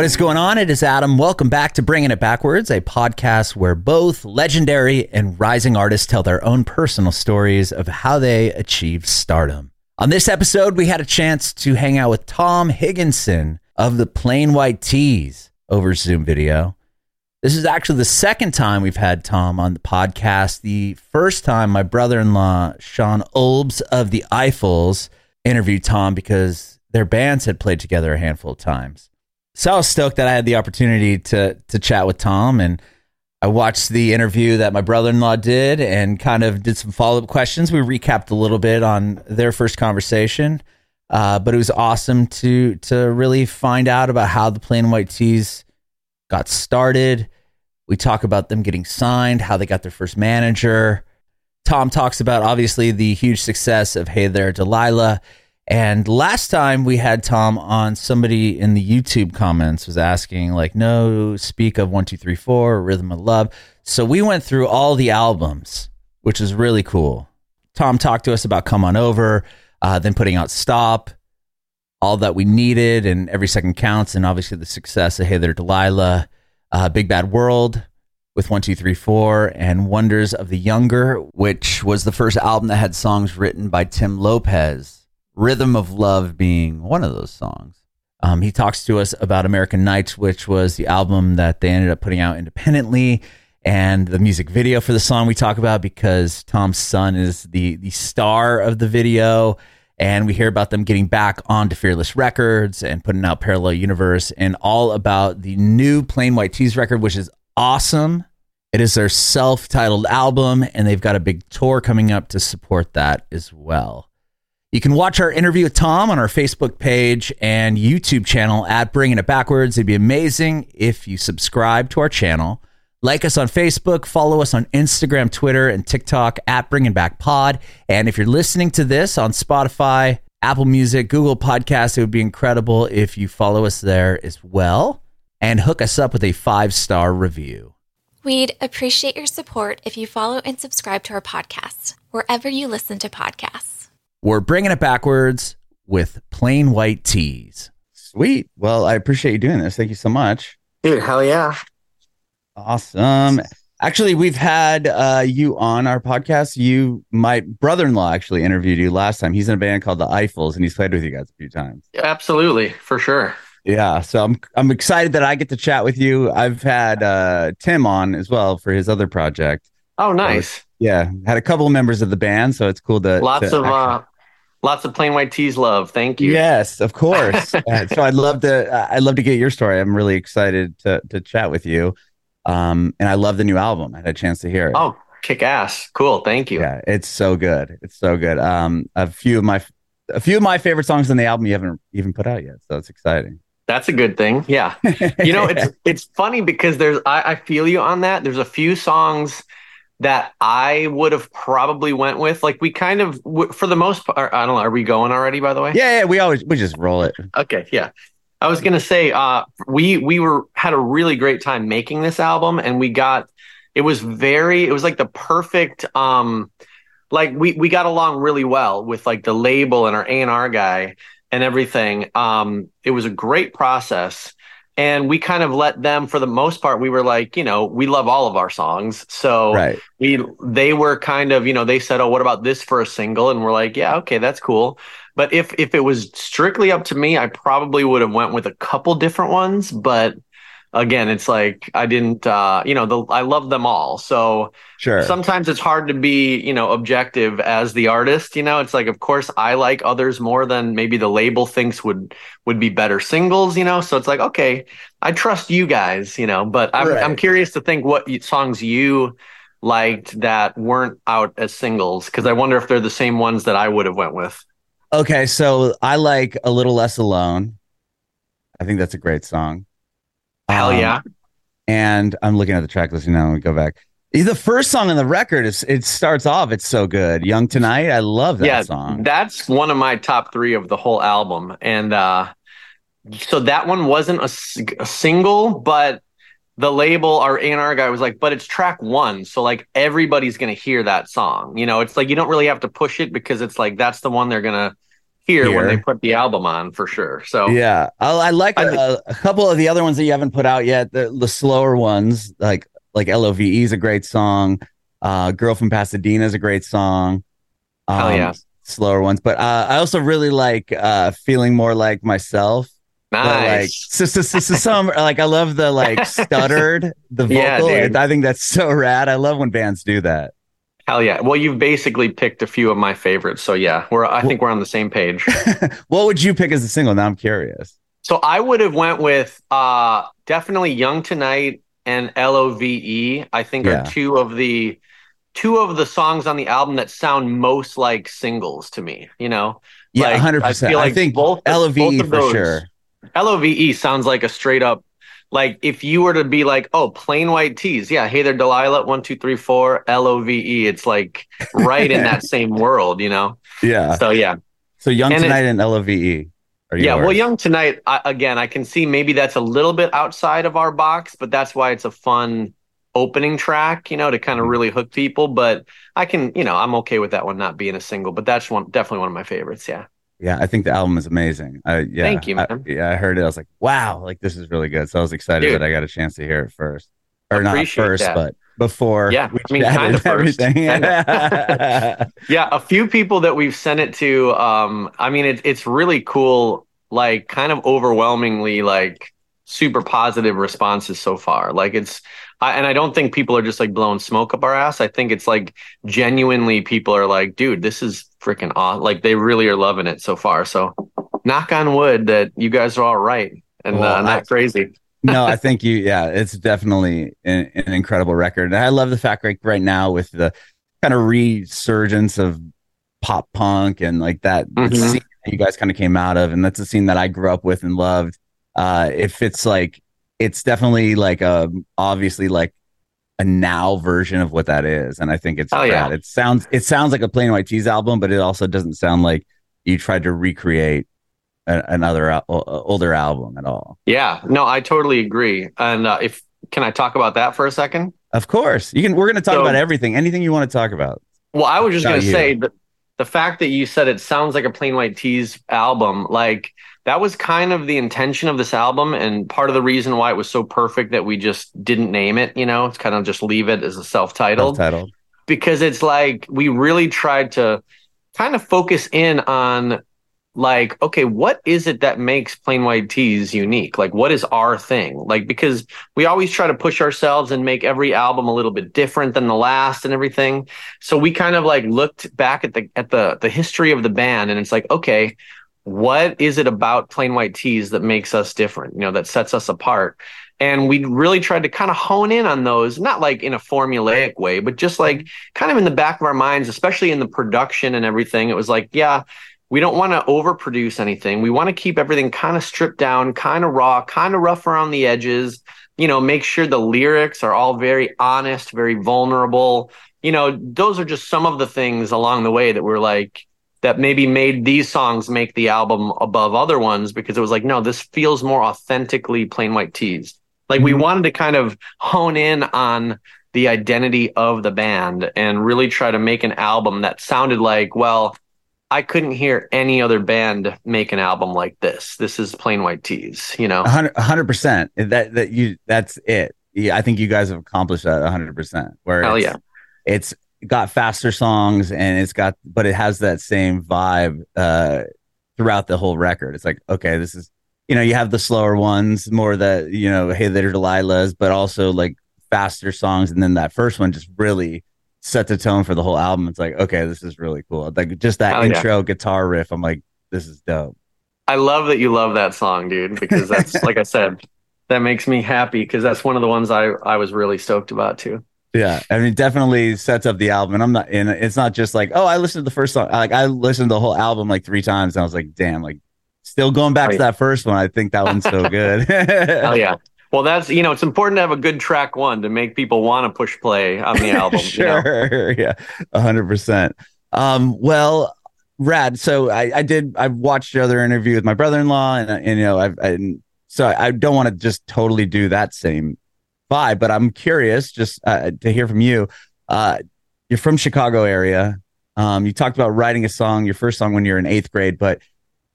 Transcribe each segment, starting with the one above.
What is going on? It is Adam. Welcome back to Bringing It Backwards, a podcast where both legendary and rising artists tell their own personal stories of how they achieved stardom. On this episode, we had a chance to hang out with Tom Higgenson of the Plain White T's over Zoom video. This is actually the second time we've had Tom on the podcast. The first time, my brother in law, Sean Olbs of the Eiffels, interviewed Tom because their bands had played together a handful of times so I was stoked that I had the opportunity to to chat with Tom and I watched the interview that my brother-in-law did and kind of did some follow-up questions. We recapped a little bit on their first conversation. Uh, but it was awesome to to really find out about how the Plain White T's got started. We talk about them getting signed, how they got their first manager. Tom talks about obviously the huge success of Hey There Delilah and last time we had Tom on, somebody in the YouTube comments was asking, like, no, speak of one, two, three, four, Rhythm of Love. So we went through all the albums, which is really cool. Tom talked to us about Come On Over, uh, then putting out Stop, all that we needed, and Every Second Counts, and obviously the success of Hey There Delilah, uh, Big Bad World with One, Two, Three, Four, and Wonders of the Younger, which was the first album that had songs written by Tim Lopez Rhythm of Love being one of those songs. Um, he talks to us about American Nights, which was the album that they ended up putting out independently, and the music video for the song we talk about because Tom's son is the the star of the video, and we hear about them getting back onto Fearless Records and putting out Parallel Universe, and all about the new Plain White T's record, which is awesome. It is their self-titled album, and they've got a big tour coming up to support that as well. You can watch our interview with Tom on our Facebook page and YouTube channel at Bringing It Backwards. It'd be amazing if you subscribe to our channel, like us on Facebook, follow us on Instagram, Twitter, and TikTok at Bringing Back Pod. And if you're listening to this on Spotify, Apple Music, Google Podcasts, it would be incredible if you follow us there as well and hook us up with a five star review. We'd appreciate your support if you follow and subscribe to our podcast wherever you listen to podcasts. We're bringing it backwards with Plain White T's. Sweet. Well, I appreciate you doing this. Thank you so much. Dude, hell yeah. Awesome. Actually, we've had uh, you on our podcast. You, my brother in law, actually interviewed you last time. He's in a band called the Eiffels, and he's played with you guys a few times. Yeah, Absolutely, for sure. Yeah, so I'm I'm excited that I get to chat with you. I've had uh, Tim on as well for his other project. Oh, nice. yeah, had a couple of members of the band, so it's cool to lots to of uh, Lots of Plain White T's love. Thank you. Yes, of course. uh, so I'd love to. Uh, I'd love to get your story. I'm really excited to to chat with you. Um, and I love the new album. I had a chance to hear it. Oh, kick ass! Cool. Thank you. Yeah, it's so good. It's so good. Um, a few of my a few of my favorite songs on the album you haven't even put out yet, so it's exciting. That's a good thing. Yeah. You know, it's it's funny because there's I, I feel you on that. There's a few songs that I would have probably went with. Like we kind of, for the most part, I don't know. Are we going already? By the way, yeah, yeah. We always we just roll it. Okay, yeah. I was gonna say, uh, we we were had a really great time making this album, and we got it was very it was like the perfect um like we we got along really well with like the label and our A and R guy and everything. Um, it was a great process and we kind of let them for the most part we were like you know we love all of our songs. So right. we they were kind of you know they said oh what about this for a single? And we're like yeah okay that's cool. But if if it was strictly up to me i probably would have went with a couple different ones but again, it's like I didn't, uh, you know, the, I love them all. So sure. sometimes it's hard to be, you know, objective as the artist. You know, it's like, of course, I like others more than maybe the label thinks would would be better singles. You know, so it's like, okay, I trust you guys. You know, but I'm right. I'm curious to think what songs you liked that weren't out as singles because I wonder if they're the same ones that I would have went with. Okay, so I like a little less alone. I think that's a great song. Hell um, yeah. And I'm looking at the track list now. And we go back. The first song on the record is it starts off. It's so good. Young Tonight. I love that yeah, song. That's one of my top three of the whole album. And uh, so that one wasn't a, a single, but the label, our A&R guy was like, but it's track one. So like everybody's going to hear that song. You know, it's like you don't really have to push it because it's like that's the one they're going to hear, Hear. when they put the album on for sure. So Yeah, I, I like I a, a couple of the other ones that you haven't put out yet. The, the slower ones, like like Love is a great song. Uh, Girl from Pasadena is a great song. Um, Hell yeah. Slower ones, but uh, I also really like uh, feeling more like myself. The, like nice. so, so, so, so some like I love the like stuttered the vocal. dude. I think that's so rad. I love when bands do that. Hell yeah. Well, you've basically picked a few of my favorites. So yeah, we're I think we're on the same page. what would you pick as a single? Now I'm curious. So I would have went with uh definitely Young Tonight and Love. I think Yeah. are two of the two of the songs on the album that sound most like singles to me, you know. Yeah, Like, hundred I percent. feel I like think both- LOVE both of for sure. Love sounds like a straight up like if you were to be like, oh, Plain White T's, yeah, hey there, Delilah, one, two, three, four, L O V E. It's like right in that same world, you know. Yeah. So yeah, So Young And it- Tonight and LOVE. Are yeah. Well. Young Tonight, I, again, I can see maybe that's a little bit outside of our box, but that's why it's a fun opening track, you know, to kind of really hook people. But I can, you know, I'm okay with that one not being a single, but that's one definitely one of my favorites. Yeah. Yeah, I think the album is amazing. I, yeah, Thank you, I- man. yeah, I heard it. I was like, wow, like this is really good. So I was excited Dude. that I got a chance to hear it first, or not first, that. but before. Yeah, we I mean, chatted kinda first. Yeah, a few people that we've sent it to. Um, I mean, it's it's really cool. Like, kind of overwhelmingly, like super positive responses so far. Like, it's, I, and I don't think people are just like blowing smoke up our ass. I think it's like genuinely people are like, dude, this is freaking awesome. Like, they really are loving it so far. So, knock on wood that you guys are all right and Well, uh, not I- crazy. no, I think you. Yeah, it's definitely an, an incredible record. And I love the fact like right now with the kind of resurgence of pop punk and like that Mhm. scene that you guys kind of came out of, and that's a scene that I grew up with and loved. Uh, it fits like it's definitely like a obviously like a now version of what that is, and I think it's Oh, yeah. It sounds it sounds like a Plain White T's album, but it also doesn't sound like you tried to recreate a, another o- older album at all. Yeah, no, I totally agree. And uh, if can I talk about that for a second? Of course, you can. We're going to talk So- about everything, anything you want to talk about. Well, I was just going to say that the fact that you said it sounds like a Plain White T's album, like that was kind of the intention of this album, and part of the reason why it was so perfect that we just didn't name it. You know, it's kind of just leave it as a self-titled Self-titled. because it's like we really tried to kind of focus in on like okay what is it that makes Plain White T's unique like what is our thing like because we always try to push ourselves and make every album a little bit different than the last and everything so we kind of like looked back at the at the the history of the band and it's like okay what is it about Plain White T's that makes us different you know that sets us apart? And we really tried to kind of hone in on those not like in a formulaic way but just like mm-hmm. kind of in the back of our minds especially in the production and everything. It was like yeah we don't want to overproduce anything. We want to keep everything kind of stripped down kind of raw kind of rough around the edges you know make sure the lyrics are all very honest very vulnerable. You know those are just some of the things along the way that we're like that maybe made these songs make the album above other ones because it was like no this feels more authentically Plain White T's like we Mhm. wanted to kind of hone in on the identity of the band and really try to make an album that sounded like well i couldn't hear any other band make an album like this this is Plain White T's you know A hundred hundred percent. That that you that's it. Yeah, I think you guys have accomplished that a hundred percent. Where Hell it's, yeah. it's got faster songs and it's got, but it has that same vibe uh, throughout the whole record. It's like okay, this is you know you have the slower ones, more that you know, hey there Delilah's, but also like faster songs, and then that first one just really set the tone for the whole album. It's like okay, this is really cool. Like just that yeah. intro guitar riff. I'm like, this is dope. I love that you love that song, dude, because that's like I said, that makes me happy because that's one of the ones I I was really stoked about too. Yeah, I mean, it definitely sets up the album, and I'm not in. It's not just like, oh, I listened to the first song. Like I listened to the whole album like three times, and I was like, damn, like still going back to that first one. I think that one's so good. Hell yeah. Well, that's you know, it's important to have a good track one to make people want to push play on the album. you know? sure, yeah, hundred percent. Um, well, rad. So I, I did. I watched your other interview with my brother-in-law, and, and you know, I've, and so I don't want to just totally do that same vibe, but I'm curious just uh, to hear from you. Uh, you're from Chicago area. Um, you talked about writing a song, your first song when you're in eighth grade, but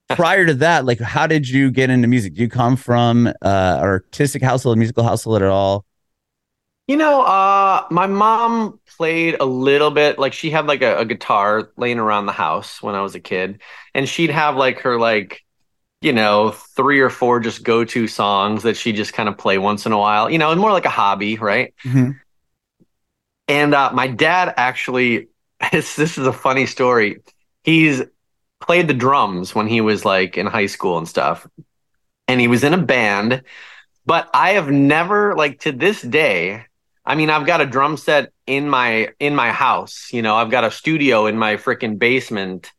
prior to that, like, how did you get into music? Do you come from uh, artistic household, a musical household at all? You know, uh, my mom played a little bit. Like she had like a, a guitar laying around the house when I was a kid, and she'd have like her like you know, three or four just go to songs that she just kind of play once in a while, you know, and more like a hobby, right? Mm-hmm. And uh, my dad actually, this is a funny story. He's played the drums when he was like in high school and stuff. And he was in a band, but I have never, like to this day, I mean, I've got a drum set in my in my house. You know, I've got a studio in my freaking basement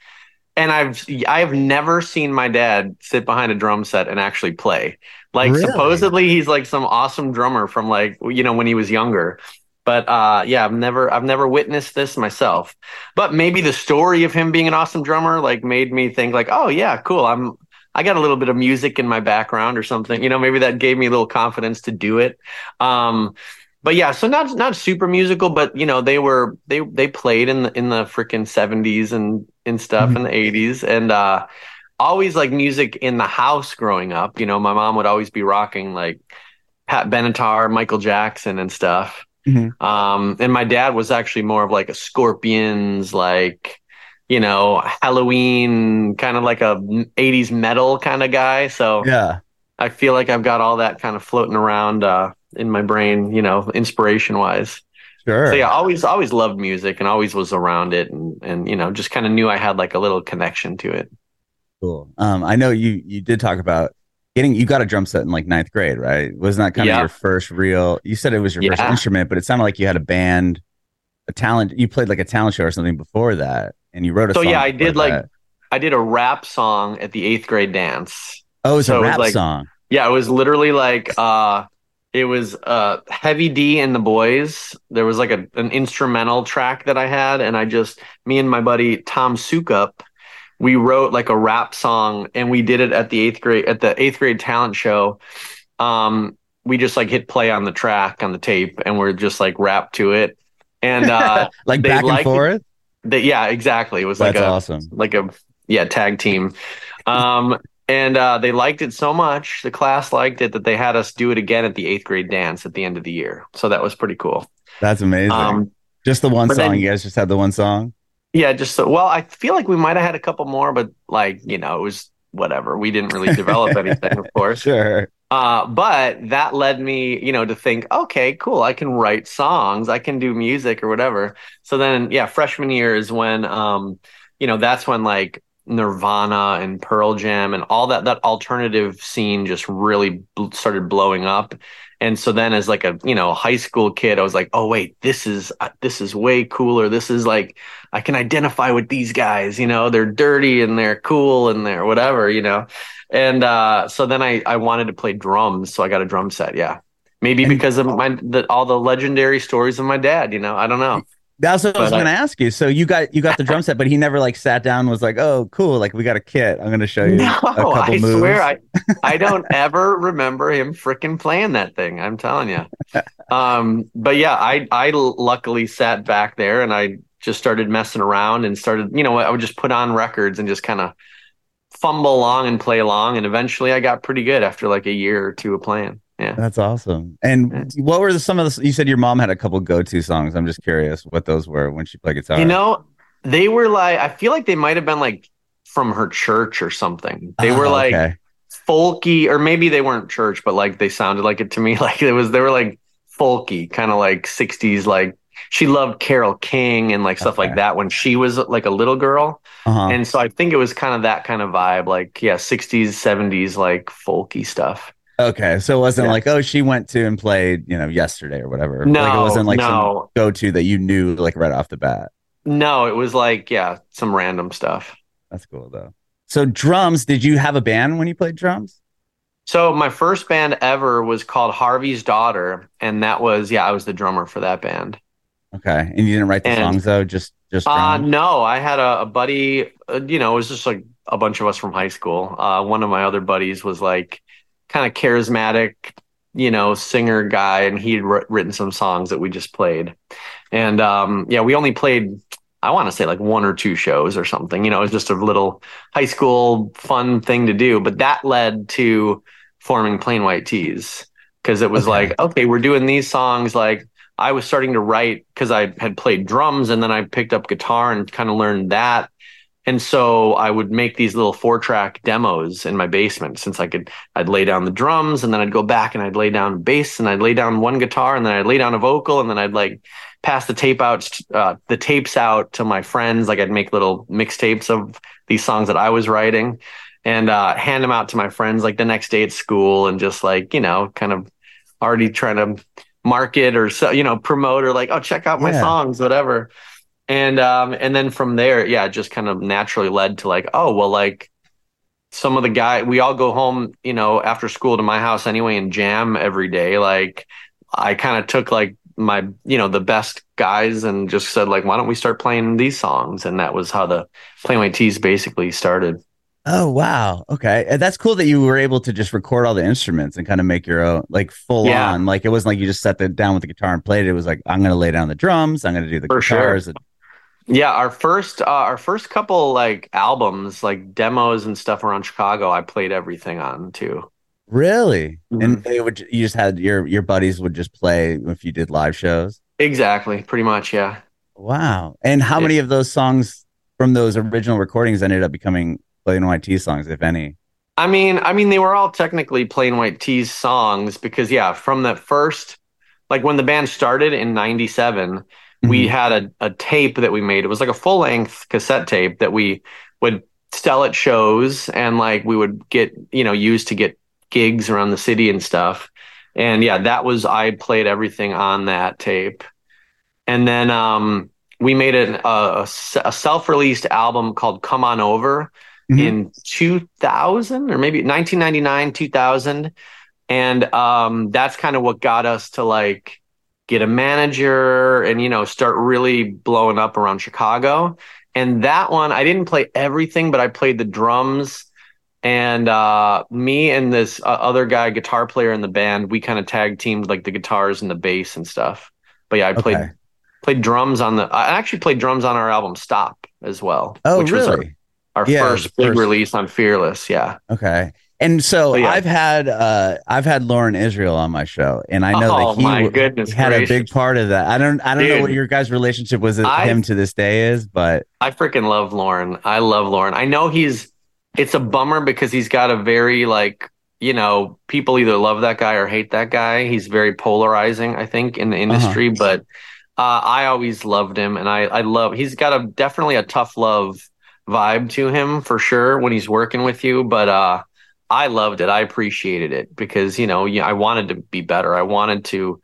and I've I've never seen my dad sit behind a drum set and actually play. Like really? supposedly he's like some awesome drummer from like you know when he was younger. But uh, yeah, I've never I've never witnessed this myself. But maybe the story of him being an awesome drummer like made me think like, oh yeah, cool. I'm I got a little bit of music in my background or something. You know, maybe that gave me a little confidence to do it. Um, but yeah, so not not super musical, but you know they were they they played in the in the freaking seventies and and stuff mm-hmm. in the eighties, and uh, always like music in the house growing up. You know, my mom would always be rocking like Pat Benatar, Michael Jackson, and stuff. Mm-hmm. Um, and my dad was actually more of like a Scorpions, like you know Helloween, kind of like a '80s metal kind of guy. So yeah, I feel like I've got all that kind of floating around. Uh, in my brain, you know, inspiration wise. Sure. So yeah, always always loved music and always was around it and and you know, just kind of knew I had like a little connection to it. Cool. Um I know you you did talk about getting you got a drum set in like ninth grade, right? Wasn't that kind of your first real you said it was your yeah. first instrument, but it sounded like you had a band, a talent you played like a talent show or something before that and you wrote a song. so yeah, I did that. like I did a rap song at the eighth grade dance. Oh, it's so a rap it like, song. Yeah, it was literally like uh it was uh Heavy D and the Boyz. There was like a, an instrumental track that i had and i just me and my buddy tom sukup we wrote like a rap song and we did it at the eighth grade at the eighth grade talent show. Um we just like hit play on the track on the tape and we're just like rap to it. And uh like back and forth? They, yeah exactly. It was That's like a awesome. like a yeah tag team. Um and uh, they liked it so much the class liked it that they had us do it again at the eighth grade dance at the end of the year. So that was pretty cool. That's amazing. Um, just the one song then, you guys just had the one song? Yeah just so well i feel like we might have had a couple more but like you know it was whatever. We didn't really develop anything of course. Sure. Uh, but that led me, you know, to think, okay, cool, I can write songs, I can do music or whatever. So then, yeah, freshman year is when, um, you know, that's when like Nirvana and Pearl Jam and all that that alternative scene just really bl- started blowing up. And so then as like a, you know, high school kid, I was like, "Oh wait, this is uh, this is way cooler. This is like I can identify with these guys, you know, they're dirty and they're cool and they're whatever, you know." And uh so then I I wanted to play drums, so I got a drum set, yeah. Maybe because of my the, all the legendary stories of my dad, you know. I don't know. That's what but I was going to ask you. So you got you got the drum set, but he never like sat down and was like, "Oh, cool! Like we got a kit. I'm going to show you." No, I moves. swear, I I don't ever remember him freaking playing that thing. I'm telling you. Um, but yeah, I I luckily sat back there and I just started messing around and started. You know, I would just put on records and just kind of fumble along and play along, and eventually I got pretty good after like a year or two of playing. Yeah. That's awesome. And what were the, some of the, you said your mom had a couple go to songs. I'm just curious what those were when she played guitar. You know, they were like, I feel like they might have been like from her church or something. They oh, were like okay. folky, or maybe they weren't church, but like they sounded like it to me. Like it was, they were like folky, kind of like 60s, like she loved Carole King and like stuff okay. like that when she was like a little girl. Uh-huh. And so I think it was kind of that kind of vibe, like, yeah, 60s, 70s, like folky stuff. Okay, so it wasn't yeah. like oh she went to and played you know yesterday or whatever. No, like it wasn't like no. go to that you knew like right off the bat. No, it was like yeah, some random stuff. That's cool though. So drums, did you have a band when you played drums? So my first band ever was called Harvey's Daughter, and that was yeah, I was the drummer for that band. Okay, and you didn't write the and, songs though, just just uh no, I had a, a buddy. Uh, you know, it was just like a bunch of us from high school. Uh, one of my other buddies was like kind of charismatic, you know, singer guy, and he had written some songs that we just played. And um, yeah, we only played, I want to say like one or two shows or something. You know, it was just a little high school fun thing to do. But that led to forming Plain White T's because it was Okay. like, okay, we're doing these songs. Like I was starting to write because I had played drums and then I picked up guitar and kind of learned that. And so I would make these little four track demos in my basement since I could, I'd lay down the drums and then I'd go back and I'd lay down bass and I'd lay down one guitar and then I'd lay down a vocal and then I'd like pass the tape out, uh, the tapes out to my friends. Like I'd make little mixtapes of these songs that I was writing and uh, hand them out to my friends like the next day at school and just like, you know, kind of already trying to market or so, you know, promote or like, oh, check out my Yeah. songs, whatever. And um, and then from there, yeah, it just kind of naturally led to like, oh, well, like some of the guy we all go home, you know, after school to my house anyway and jam every day. Like I kind of took like my, you know, the best guys and just said like, why don't we start playing these songs? And that was how the White Tees basically started. Oh wow. Okay. And that's cool that you were able to just record all the instruments and kind of make your own like full Yeah. on. Like it wasn't like you just sat it down with the guitar and played it. It was like I'm gonna lay down the drums, I'm gonna do the For guitars. and- Yeah, our first uh, our first couple like albums, like demos and stuff around Chicago, I played everything on too. Really? Mhm. And they would you just had your your buddies would just play if you did live shows. Exactly, pretty much, yeah. Wow. And how Yeah. many of those songs from those original recordings ended up becoming Plain White T songs, if any? I mean, I mean, they were all technically Plain White T's songs because, yeah, from the first, like when the band started in '97, we Mhm. had a, a tape that we made. It was like a full length cassette tape that we would sell at shows and like we would get, you know, used to get gigs around the city and stuff. And yeah, that was, I played everything on that tape. And then um, we made an, a, a self released album called Come On Over Mhm. in 2000 or maybe 1999 2000 and um that's kind of what got us to like get a manager and you know start really blowing up around chicago and that one i didn't play everything but i played the drums and uh me and this uh, other guy guitar player in the band we kind of tag teamed like the guitars and the bass and stuff but yeah i played Okay. played drums on the i actually played drums on our album stop as well Oh, which was our really? our Yeah, first big first- release on Fearless. Yeah. Okay. And so So, yeah. I've had uh I've had Loren Israel on my show, and I know Oh, that he my goodness had a big part of that. I don't I don't know what your guys' relationship was with I- him to this day is, but I freaking love Loren. I love Loren. I know he's it's a bummer because he's got a very like, you know, people either love that guy or hate that guy. He's very polarizing, I think, in the industry, but uh, I always loved him and I I love he's got a definitely a tough love vibe to him for sure when he's working with you, but uh I loved it. I appreciated it because, you know, I wanted to be better. I wanted to,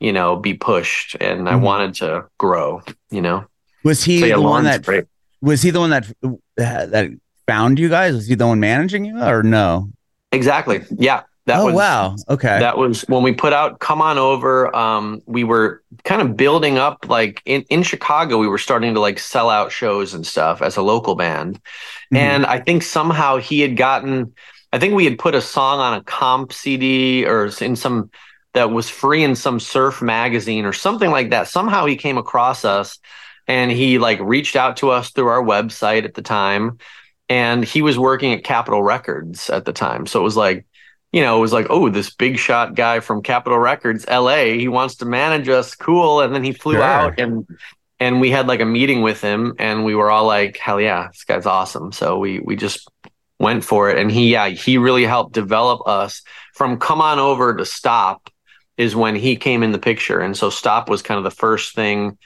you know, be pushed and I Mhm. wanted to grow, you know. was he So yeah, the one that great. was he the one that that found you guys? Was he the one managing you or no? Exactly. Yeah. That oh was wow. Okay. that was when we put out Come On Over, um, we were kind of building up like in, in Chicago, we were starting to like sell out shows and stuff as a local band. Mhm. And I think somehow he had gotten I think we had put a song on a comp CD or in some that was free in some surf magazine or something like that. Somehow he came across us and he like reached out to us through our website at the time. And he was working at Capitol Records at the time. So it was like, you know, it was like, oh, this big shot guy from Capitol Records, LA, he wants to manage us. Cool. And then he flew out and and we had like a meeting with him and we were all like, hell yeah, this guy's awesome. So we we just went for it. And he yeah, he really helped develop us from come on over to stop is when he came in the picture. And so stop was kind of the first thing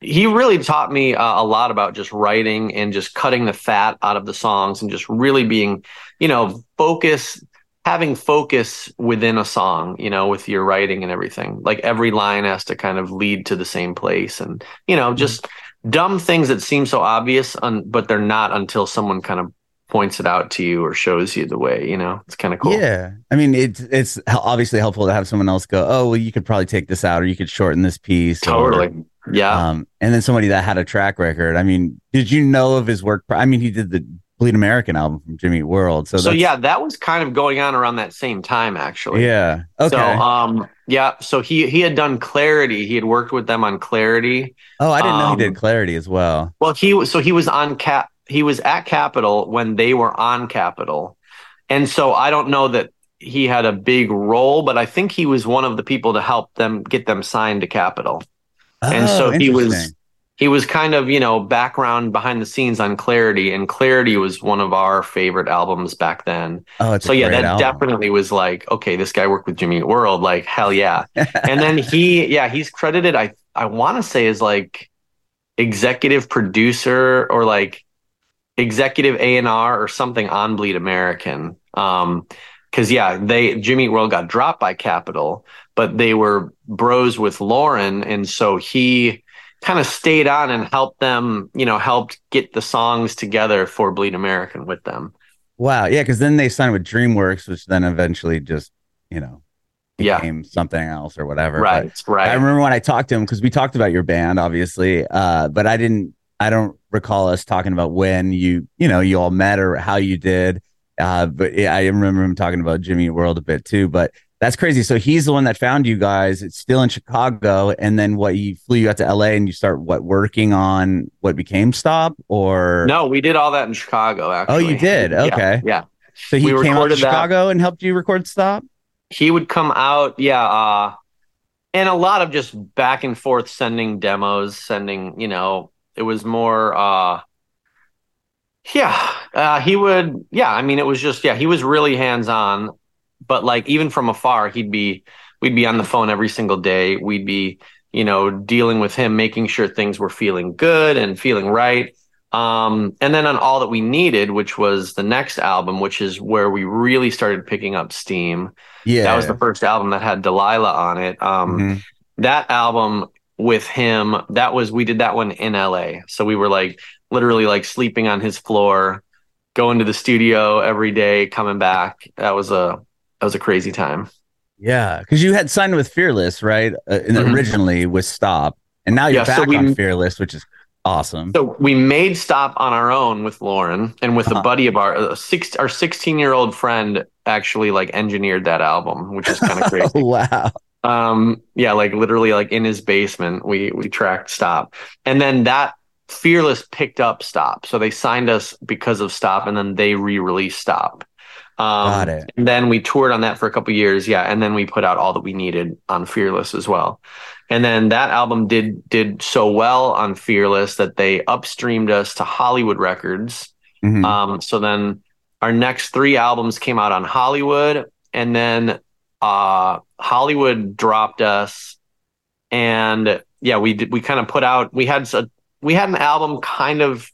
he really taught me uh, a lot about just writing and just cutting the fat out of the songs and just really being, you know, focus, having focus within a song, you know, with your writing and everything. Like every line has to kind of lead to the same place and, you know, just dumb things that seem so obvious, un- but they're not until someone kind of points it out to you or shows you the way, you know, it's kind of cool. Yeah, I mean it's it's obviously helpful to have someone else go. Oh, well, you could probably take this out, or you could shorten this piece. or- Totally. Yeah. Um, and then somebody that had a track record. I mean, did you know of his work? I mean, he did the Bleed American album from Jimmy World. So, so yeah, that was kind of going on around that same time, actually. yeah, okay, So um Yeah, so he he had done Clarity. He had worked with them on Clarity. Oh, I didn't know he did Um, Clarity as well. Well, he was so he was on cap. He was at Capitol when they were on Capitol, and so I don't know that he had a big role, but I think he was one of the people to help them get them signed to Capitol. and Oh, so he was he was kind of you know background behind the scenes on Clarity, and Clarity was one of our favorite albums back then. Oh, so yeah, that album. definitely was like okay, this guy worked with Jimmy World, like hell yeah. and then he yeah he's credited I I want to say as like executive producer or like executive A&R or something on Bleed American. Um cuz yeah, they Jimmy Eat World got dropped by Capitol, but they were bros with Loren and so he kind of stayed on and helped them, you know, helped get the songs together for Bleed American with them. Wow. Yeah, because then they signed with DreamWorks, which then eventually just, you know, Yeah. became something else or whatever. Right, But right. I remember when I talked to him because we talked about your band, obviously, uh, but I didn't. I don't recall us talking about when you, you know, you all met or how you did. Uh, but yeah, I remember him talking about Jimmy World a bit too. But that's crazy. So he's the one that found you guys. It's still in Chicago, and then what? He flew you out to LA, and you start what working on what became Stop, or no, we did all that in Chicago actually. Oh, you did? Okay. yeah. so he we came out to recorded that. Chicago and helped you record Stop. he would come out yeah uh and a lot of just back and forth sending demos sending you know it was more uh yeah uh he would yeah i mean it was just yeah he was really hands on but like even from afar he'd be we'd be on the phone every single day we'd be you know dealing with him making sure things were feeling good and feeling right um and then on all that we needed which was the next album which is where we really started picking up steam Yeah, that was the first album that had Delilah on it. Um, Mhm. That album with him, that was we did that one in LA. So we were like literally like sleeping on his floor, going to the studio every day, coming back. That was a that was a crazy time. Yeah, because you had signed with Fearless, right? Uh, and Mhm. originally with Stop, and now you're Yeah, so back we- on Fearless, which is awesome. So we made Stop on our own with Loren and with Uh-huh. a buddy of our a six our 16 year old friend actually like engineered that album, which is kind of crazy. Oh, wow. Um yeah like literally like in his basement we we tracked stop. And then that fearless picked up stop. So they signed us because of stop and then they re-released stop. Um Got it. and then we toured on that for a couple years. Yeah and then we put out all that we needed on fearless as well. And then that album did did so well on fearless that they upstreamed us to hollywood records. Mhm. um, so then our next three albums came out on Hollywood, and then uh, Hollywood dropped us, and yeah, we did. We kind of put out. We had a we had an album kind of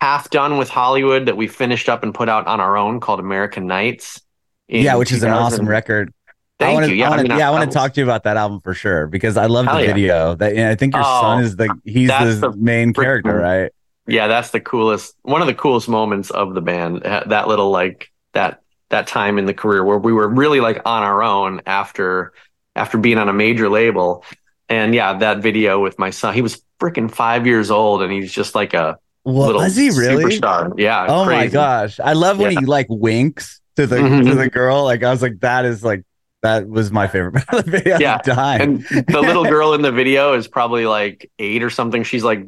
half done with Hollywood that we finished up and put out on our own called American Nights. yeah, which is an awesome record. Thank I wanna, you. Yeah, I wanna, I mean, yeah, I want to talk to you about that album for sure because I love the yeah. video. That and I think your Oh, son is the he's the, the main character, right? yeah that's the coolest one of the coolest moments of the band that little like that that time in the career where we were really like on our own after after being on a major label and yeah that video with my son he was freaking five years old and he's just like a Well, little was he really? superstar yeah Oh my gosh, I love when Yeah. he like winks to the Mhm. to the girl. Like I was like, that is like that was my favorite part of the video. Yeah, and the little girl in the video is probably like eight or something she's like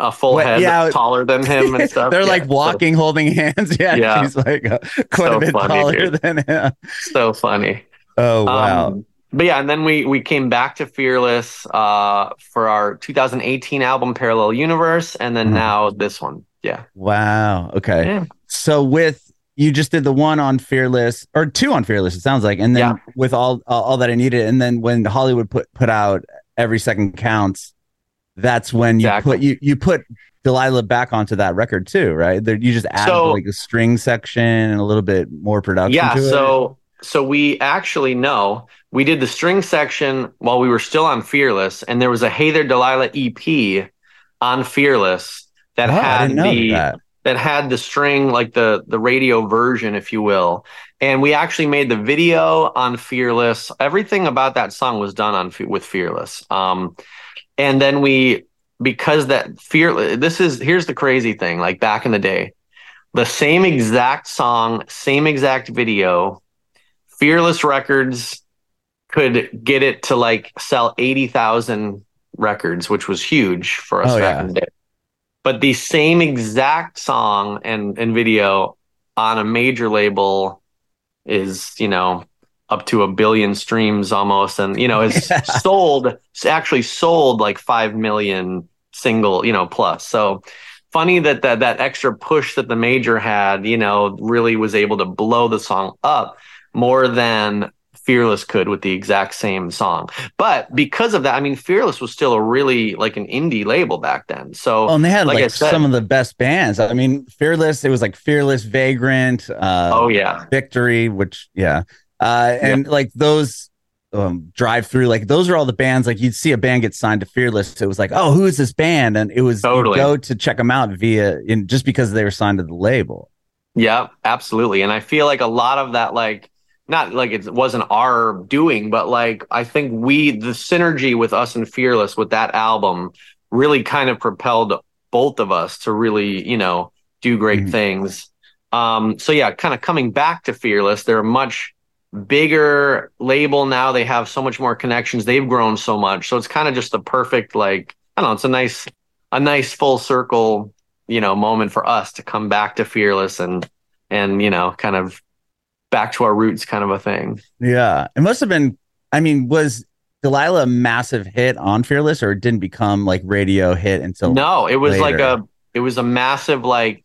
a full What- head yeah. taller than him and stuff They're Yeah, like so- walking, holding hands. Yeah, Yeah. she's like uh, quite So a bit funny, taller dude. than him. so funny Oh wow! Um, but yeah, and then we we came back to Fearless uh, for our 2018 album Parallel Universe, and then Mhm. now this one. Yeah, wow. Okay. Yeah. So with you just did the one on Fearless or two on Fearless, it sounds like, and then Yeah. with all all all that I needed, and then when Hollywood put put out Every Second Counts, that's when you Exactly. put you you put Delilah back onto that record too, right? There, you just added So- like a string section and a little bit more production. yeah. to it. So so we actually know we did the string section while we were still on Fearless, and there was a Hey There Delilah EP on Fearless that Oh, had the that. that had the string like the the radio version if you will and we actually made the video on fearless everything about that song was done on with fearless um and then we because that fear this is here's the crazy thing like back in the day the same exact song same exact video fearless records could get it to like sell 80,000 records, which was huge for us Oh, back yeah. in the day. But the same exact song and, and video on a major label is, you know, up to a billion streams almost. And, you know, Yeah. sold, it's actually sold like 5 million single, you know, plus. So funny that, that that extra push that the major had, you know, really was able to blow the song up more than Fearless could with the exact same song. But because of that, I mean, Fearless was still a really like an indie label back then. So Oh, and they had like like, said- some of the best bands. I mean, Fearless. It was like Fearless, Vagrant, uh, oh yeah, Victory, which yeah, uh, and like those um, Drive-Thru, like those are all the bands. Like you'd see a band get signed to Fearless, it was like, oh, who is this band? And it was Totally. go to check them out via in just because they were signed to the label. yeah, absolutely. And I feel like a lot of that, like not like it wasn't our doing, but like I think we the synergy with us and Fearless with that album really kind of propelled both of us to really, you know, do great Mhm. things. Um, so yeah, kind of coming back to Fearless, they're a much bigger label now. They have so much more connections. They've grown so much. So it's kind of just the perfect, like, I don't know, it's a nice, a nice full circle, you know, moment for us to come back to Fearless and, and, you know, kind of back to our roots kind of a thing. Yeah, it must have been. I mean, was Delilah a massive hit on Fearless, or it didn't become like radio hit until? no, it was like a, it was a massive, like,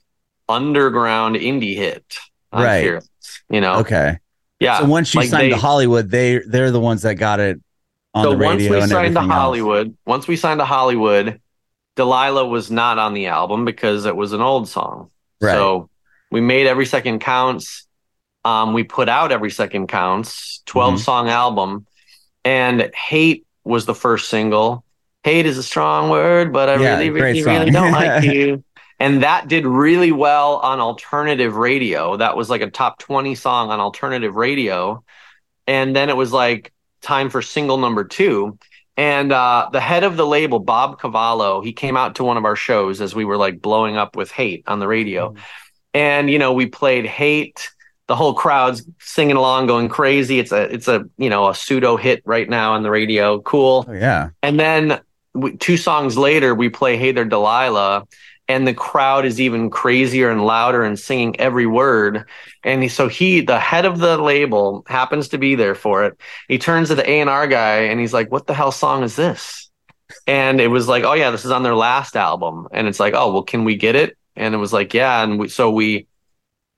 underground indie hit. on Right. Fearless, you know? Okay. Yeah. So once you like signed they- to Hollywood, they they're the ones that got it on so the once we signed to everything else. Hollywood, once we signed to Hollywood, Delilah was not on the album because it was an old song. Right. So we made every second counts. Um, we put out every second counts, 12 Mhm. song album, and hate was the first single. Hate is a strong word, but I Yeah, really, really, really don't like you. And that did really well on alternative radio. That was like a top 20 song on alternative radio. And then it was like time for single number two. And uh, the head of the label, Bob Cavallo, he came out to one of our shows as we were like blowing up with hate on the radio. Mm-hmm. And, you know, we played hate. The whole crowd's singing along, going crazy. It's a, it's a, you know, a pseudo hit right now on the radio. Cool. Oh yeah. And then we, two songs later, we play Hey There Delilah, and the crowd is even crazier and louder and singing every word. And so he, the head of the label, happens to be there for it. He turns to the A and R guy and he's like, "What the hell song is this?" And it was like, "Oh yeah, this is on their last album." And it's like, "Oh well, can we get it?" And it was like, "Yeah." And we, so we,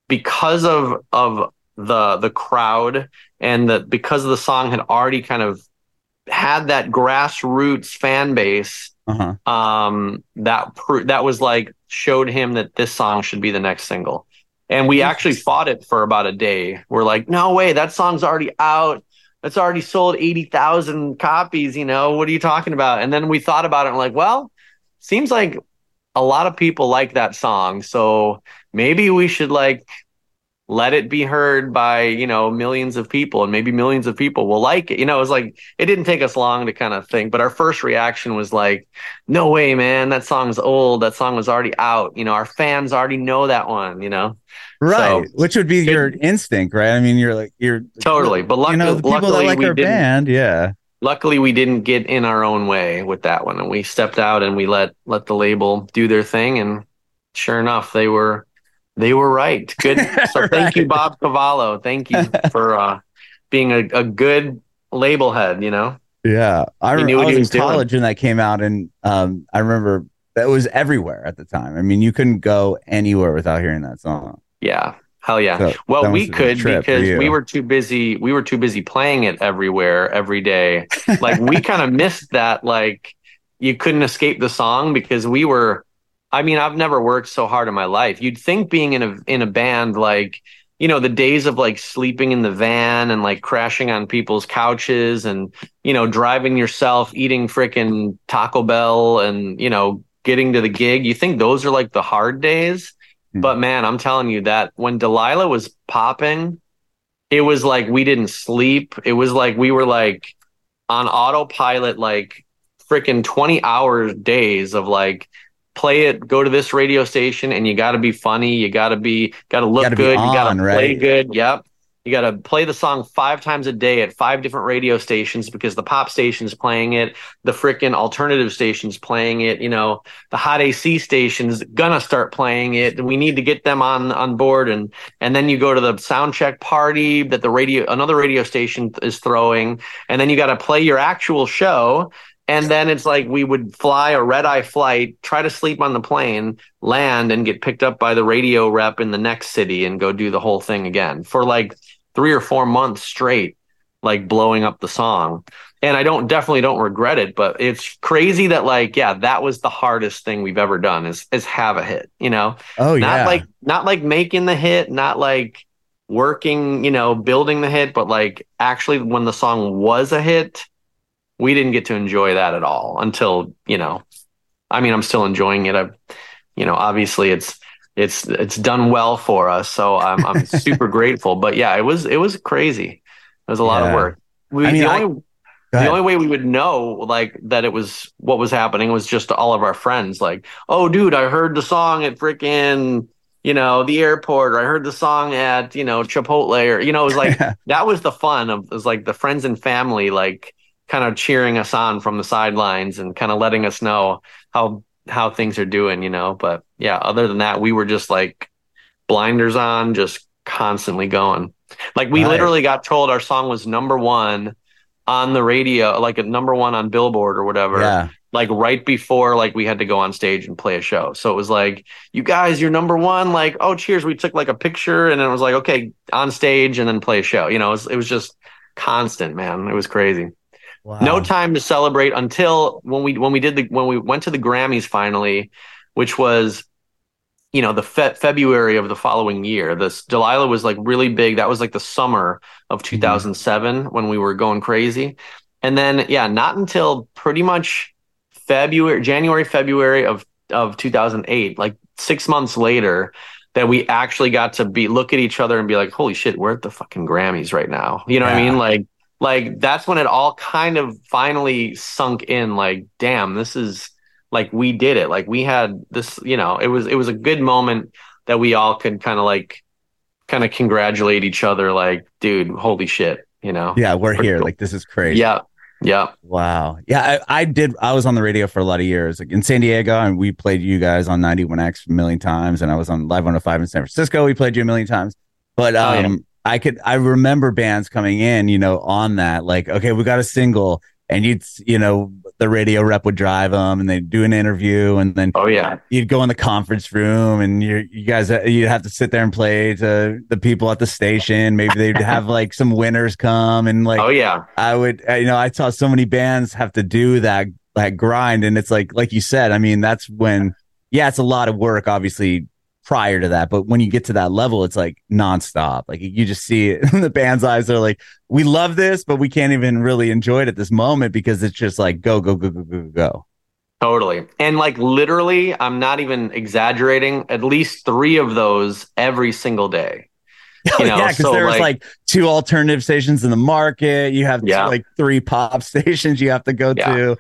because of of the the crowd and that because the song had already kind of had that grassroots fan base Uh huh. um that pr- that was like showed him that this song should be the next single. And we actually fought it for about a day. We're like no way that song's already out. That's already sold 80,000 copies you know? What are you talking about? And then we thought about it and like well seems like a lot of people like that song so maybe we should like let it be heard by you know millions of people and maybe millions of people will like it you know it was like it didn't take us long to kind of think but our first reaction was like no way man that song's old that song was already out you know our fans already know that one you know Right. So- Which would be your instinct, right? I mean, you're like you're totally but luck- you know people luckily that like we our didn't band. Yeah. luckily we didn't get in our own way with that one and we stepped out and we let let the label do their thing and sure enough they were they were right. Good. So thank you bob cavallo. Thank you for uh being a, a good label head you know? Yeah, I, He remember knew I what was in was doing. college when that came out, and um, I remember that was everywhere at the time. I mean, you couldn't go anywhere without hearing that song. yeah. Hell yeah. So well we have been a could trip because we were too busy we were too busy playing it everywhere every day. Like we kind of missed that like you couldn't escape the song because we were i mean i've never worked so hard in my life. You'd think being in a in a band like you know the days of like sleeping in the van and like crashing on people's couches and you know driving yourself eating frickin' taco bell and you know getting to the gig you think those are like the hard days? Hmm. but man i'm telling you that when delilah was popping it was like we didn't sleep. It was like we were like on autopilot like freaking 20 hours days of like play it go to this radio station and you got to be funny you got to be got to look good you got on, to play right? good yep You got to play the song five times a day at five different radio stations because the pop station's playing it, the freaking alternative station's playing it. You know, the hot AC station's gonna start playing it, we need to get them on on board. And and then you go to the sound check party that the radio another radio station is throwing, and then you got to play your actual show. And then it's like we would fly a red eye flight, try to sleep on the plane, land, and get picked up by the radio rep in the next city and go do the whole thing again for like three or four months straight, like blowing up the song. And I don't definitely don't regret it, but it's crazy that like, yeah, that was the hardest thing we've ever done is is have a hit, you know? Oh yeah. not like not like making the hit, not like working, you know, building the hit, but like actually when the song was a hit, we didn't get to enjoy that at all until, you know, I mean, I'm still enjoying it. I've, you know, obviously it's it's it's done well for us. So I'm I'm super grateful. But yeah, it was it was crazy. It was a lot Yeah. of work. We, I mean, the I- only the only way we would know like that it was what was happening was just all of our friends like, oh dude, I heard the song at freaking you know the airport or I heard the song at you know Chipotle or you know it was like that was the fun of it was like the friends and family like kind of cheering us on from the sidelines and kind of letting us know how how things are doing, you know. But yeah, other than that, we were just like blinders on, just constantly going. Like we Right. literally got told our song was number one on the radio, like a number one on Billboard or whatever. yeah. Like right before like we had to go on stage and play a show. So it was like, you guys, you're number one. Like, oh, cheers. We took like a picture and it was like, okay, on stage and then play a show. You know, it was, it was just constant, man. It was crazy Wow. no time to celebrate until when we when we did the when we went to the Grammys finally, which was you know the fe- February of the following year. This Delilah was like really big. That was like the summer of mm-hmm. 2007 when we were going crazy. And then yeah, not until pretty much February January February of of 2008, like 6 months later that we actually got to be look at each other and be like, "Holy shit, we're at the fucking Grammys right now." You know what I mean? Like like that's when it all kind of finally sunk in like damn this is like we did it like we had this you know it was it was a good moment that we all could kind of like kind of congratulate each other like dude holy shit you know Yeah, we're Pretty here. cool. Like this is crazy. yeah yeah Wow. Yeah, I, I did. I was on the radio for a lot of years, like in San Diego, and we played you guys on 91X a million times, and I was on Live 105 in San Francisco. We played you a million times. But Oh, um, yeah. I could, I remember bands coming in, you know, on that, like, okay, we got a single, and you'd, you know, the radio rep would drive them, and they'd do an interview, and then oh yeah. you'd go in the conference room and you you guys uh, you'd have to sit there and play to the people at the station. Maybe they'd have like some winners come and like oh yeah. I would, you know, I saw so many bands have to do that that grind, and it's like, like you said, I mean, that's when, yeah, it's a lot of work, obviously, prior to that, but when you get to that level, it's like nonstop. Like you just see it in the band's eyes. They're like, we love this, but we can't even really enjoy it at this moment because it's just like go, go, go, go, go, go, go. totally and like literally i'm not even exaggerating at least three of those every single day oh, You know, yeah, because so, there's like- like, two alternative stations in the market. You have Yeah. like three pop stations you have to go Yeah. to.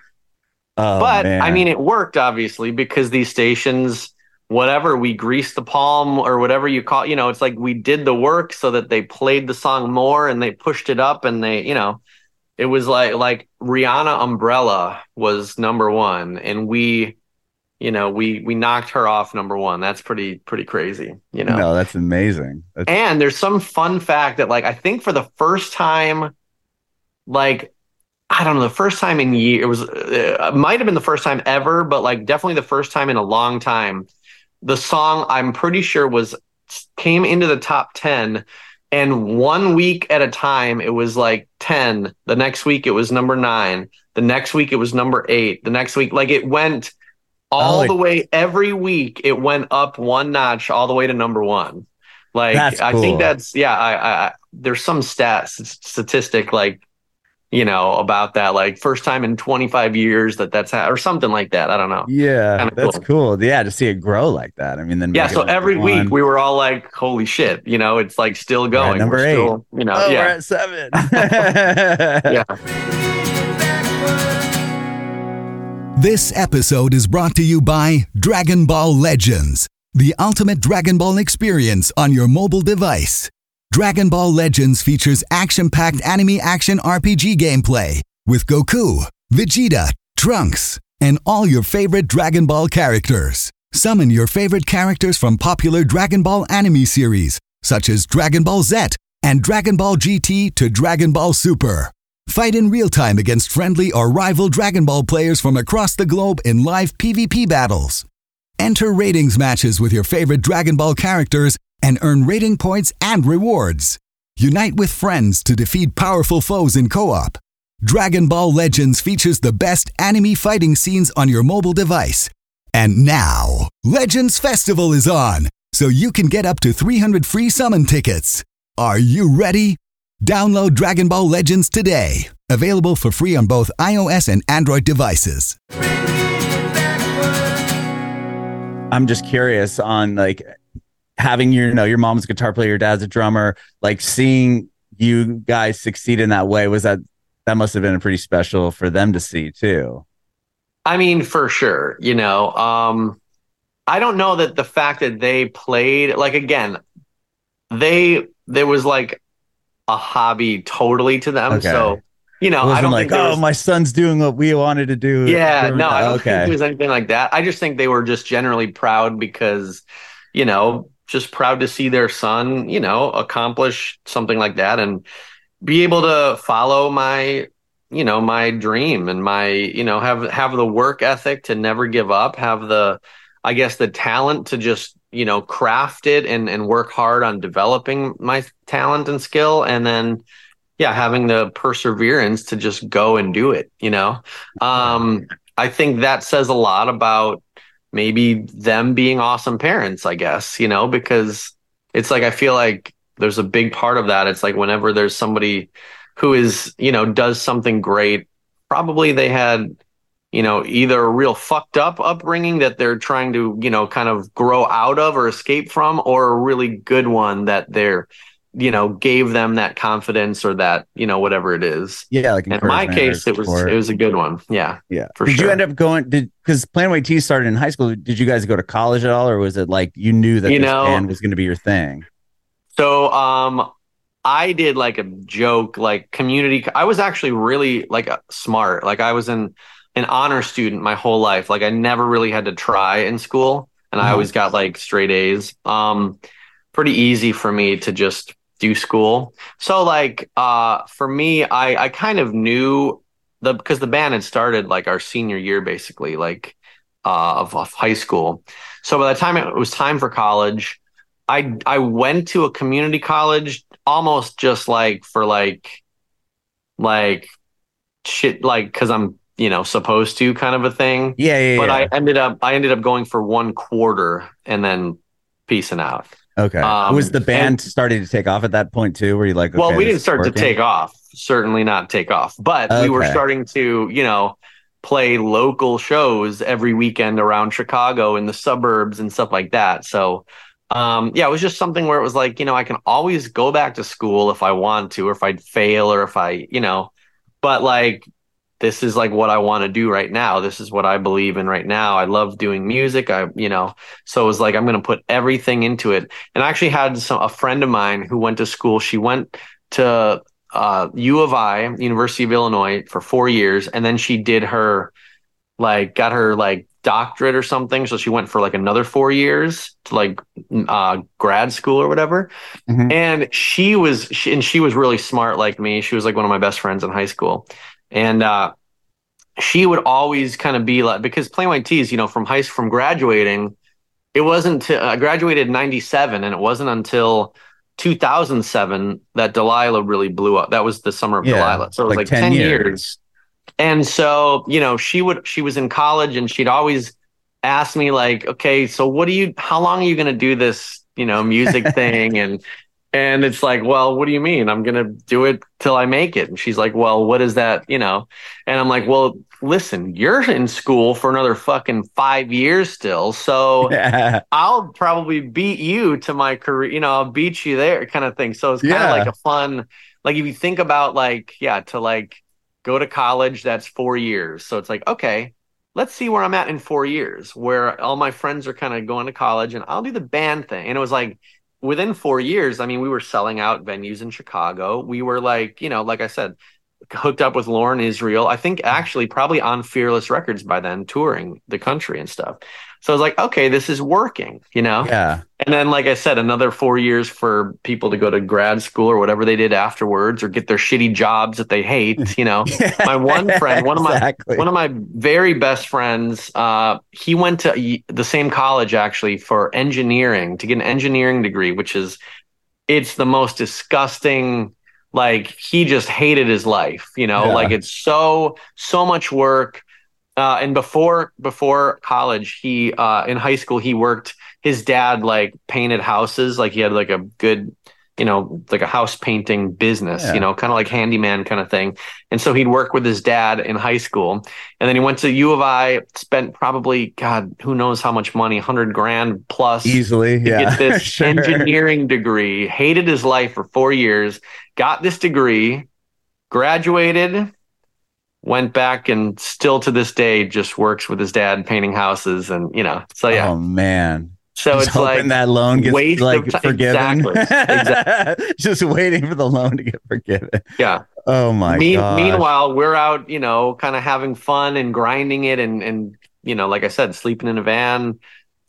Oh, but I mean, it worked obviously because these stations, whatever we greased the palm or whatever you call, you know, it's like we did the work so that they played the song more and they pushed it up and they, you know, it was like like Rihanna Umbrella was number one and we, you know, we we knocked her off number one. That's pretty pretty crazy, you know. no, that's amazing. That's, And there's some fun fact that, like, I think for the first time, like, I don't know, the first time in year, it was, uh, might have been the first time ever, but like, definitely the first time in a long time. The song, I'm pretty sure, was came into the top 10. And one week at a time, it was like 10. The next week, it was number nine. The next week, it was number eight. The next week, like, it went all Oh, the way every week, it went up one notch all the way to number one. Like That's I think that's yeah. I, I I- there's some stats statistic like you know about that like first time in 25 years that that's ha- or something like that. I don't know. Yeah, Kinda that's cool. cool. Yeah, to see it grow like that. I mean, then Yeah. So number every one. week we were all like, "Holy shit!" You know, it's like still going. number We're eight. still, you know, oh, we're yeah, at seven. yeah. This episode is brought to you by Dragon Ball Legends, the ultimate Dragon Ball experience on your mobile device. Dragon Ball Legends features action packed anime action RPG gameplay with Goku, Vegeta, Trunks, and all your favorite Dragon Ball characters. Summon your favorite characters from popular Dragon Ball anime series, such as Dragon Ball Z and Dragon Ball GT to Dragon Ball Super. Fight in real time against friendly or rival Dragon Ball players from across the globe in live PvP battles. Enter ratings matches with your favorite Dragon Ball characters and earn rating points and rewards. Unite with friends to defeat powerful foes in co op. Dragon Ball Legends features the best anime fighting scenes on your mobile device. And now, Legends Festival is on, so you can get up to 300 free summon tickets. Are you ready? Download Dragon Ball Legends today. Available for free on both iOS and Android devices. I'm just curious on like having your you know your mom's a guitar player, your dad's a drummer, like seeing you guys succeed in that way was that that must have been pretty special for them to see too. I mean, for sure. You know, um, I don't know that the fact that they played like again, they there was like a hobby totally to them. Okay. So you know, I don't like, think oh, was- my son's doing what we wanted to do. Yeah, no, I don't think okay. it was anything like that. I just think they were just generally proud because, you know, just proud to see their son, you know, accomplish something like that and be able to follow my, you know, my dream and my, you know, have have the work ethic to never give up, have the I guess the talent to just, you know, craft it and and work hard on developing my talent and skill and then yeah, having the perseverance to just go and do it, you know. Um I think that says a lot about maybe them being awesome parents, I guess, you know, because it's like I feel like there's a big part of that. It's like whenever there's somebody who is, you know, does something great, probably they had, you know, either a real fucked up upbringing that they're trying to, you know, kind of grow out of or escape from, or a really good one that they're, you know, gave them that confidence or that, you know, whatever it is. Yeah, like In my case, it was it was a good one. Yeah. yeah. for did you end up going? Did because Plain White T started in high school? Did you guys go to college at all, or was it like you knew that You this know- band was going to be your thing? So um I did like a joke like community I was actually really like uh, smart. Like I was in an honor student my whole life. Like I never really had to try in school and I Mhm. always got like straight A's. Um pretty easy for me to just do school. So like uh for me I I kind of knew the because the band had started like our senior year basically like uh of, of high school. So by the time it was time for college, I I went to a community college almost just like for like like shit like cuz I'm, you know, supposed to kind of a thing. Yeah, yeah, But yeah. I ended up I ended up going for one quarter and then peacing out. okay. um, was the band and- starting to take off at that point too? Were you like, well, we didn't start to take off. Certainly not take off. But we were starting to, you know, play local shows every weekend around Chicago in the suburbs and stuff like that. So um yeah, it was just something where it was like, you know, I can always go back to school if I want to or if I fail or if I, you know, but like this is like what I want to do right now. This is what I believe in right now. I love doing music. I, you know, so it was like I'm going to put everything into it. And I actually had some a friend of mine who went to school. She went to uh, U of I, University of Illinois, for four years, and then she did her like got her like doctorate or something. So she went for like another four years to like uh, grad school or whatever. Mhm. And she was, she, and she was really smart like me. She was like one of my best friends in high school, and uh, she would always kind of be like because Plain White T's, you know, from high from graduating, it wasn't. I graduated in '97, and it wasn't until 2007 that Delilah really blew up. That was the summer of Yeah, Delilah. So it was like like, 10 10, years. years. And so, you know, she would she was in college and she'd always ask me like, "Okay, so what do you how long are you going to do this, you know, music thing?" and and it's like, "Well, what do you mean? I'm going to do it till I make it." And she's like, "Well, what is that, you know?" And I'm like, "Well, listen, you're in school for another fucking 5 years still. So Yeah. I'll probably beat you to my career, you know, I'll beat you there kind of thing. So it's kind of Yeah. like a fun, like if you think about like, yeah, to like go to college, that's four years. So it's like, okay, let's see where I'm at in four years, where all my friends are kind of going to college and I'll do the band thing. And it was like within four years, I mean, we were selling out venues in Chicago. We were like, you know, like I said, hooked up with Loren Israel. I think actually probably on Fearless Records by then, touring the country and stuff. So I was like, okay, this is working, you know? Yeah. And then, like I said, another four years for people to go to grad school or whatever they did afterwards or get their shitty jobs that they hate, you know? my one friend, one of my, one of my very best friends, uh, he went to the same college actually for engineering to get an engineering degree, which is, it's the most disgusting, like he just hated his life, you know, Yeah. like it's so, so much work. Uh, and before before college, he uh, in high school he worked. His dad like painted houses, like he had like a good, you know, like a house painting business, Yeah. you know, kind of like handyman kind of thing. And so he'd work with his dad in high school, and then he went to U of I, spent probably God, who knows how much money, hundred grand plus Easily. to Yeah. get this Sure. engineering degree. Hated his life for four years. Got this degree, graduated, went back, and still to this day just works with his dad painting houses. And you know, so yeah. Oh man. so Just it's like that loan gets waste like of forgiven. Exactly. Just waiting for the loan to get forgiven. yeah. Oh my Me- god. meanwhile, we're out, you know, kind of having fun and grinding it, and and you know, like I said, sleeping in a van,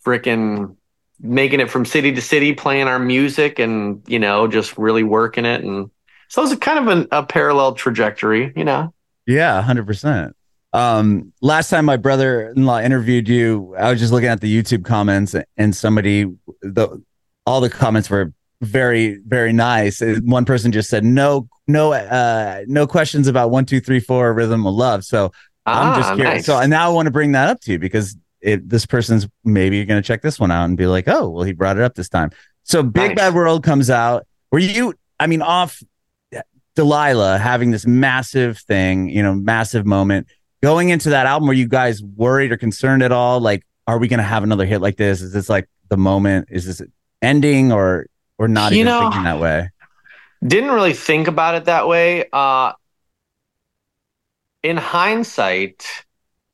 freaking making it from city to city, playing our music, and you know, just really working it, and so it's a kind of an, a parallel trajectory, you know. Yeah, hundred percent. Um, last time my brother-in-law interviewed you, I was just looking at the YouTube comments, and somebody, the all the comments were very, very nice. And One person just said, "No, no, uh, no questions about one, two, three, four, rhythm of love." So I'm just Ah, curious. nice. So and now I want to bring that up to you because it, this person's maybe going to check this one out and be like, "Oh, well, he brought it up this time." So Big Nice. Bad World comes out. Were you? I mean, off Delilah having this massive thing, you know, massive moment. Going into that album, were you guys worried or concerned at all? Like, are we going to have another hit like this? Is this like the moment? Is this ending or or not You even know- thinking that way? Didn't really think about it that way. Uh, in hindsight,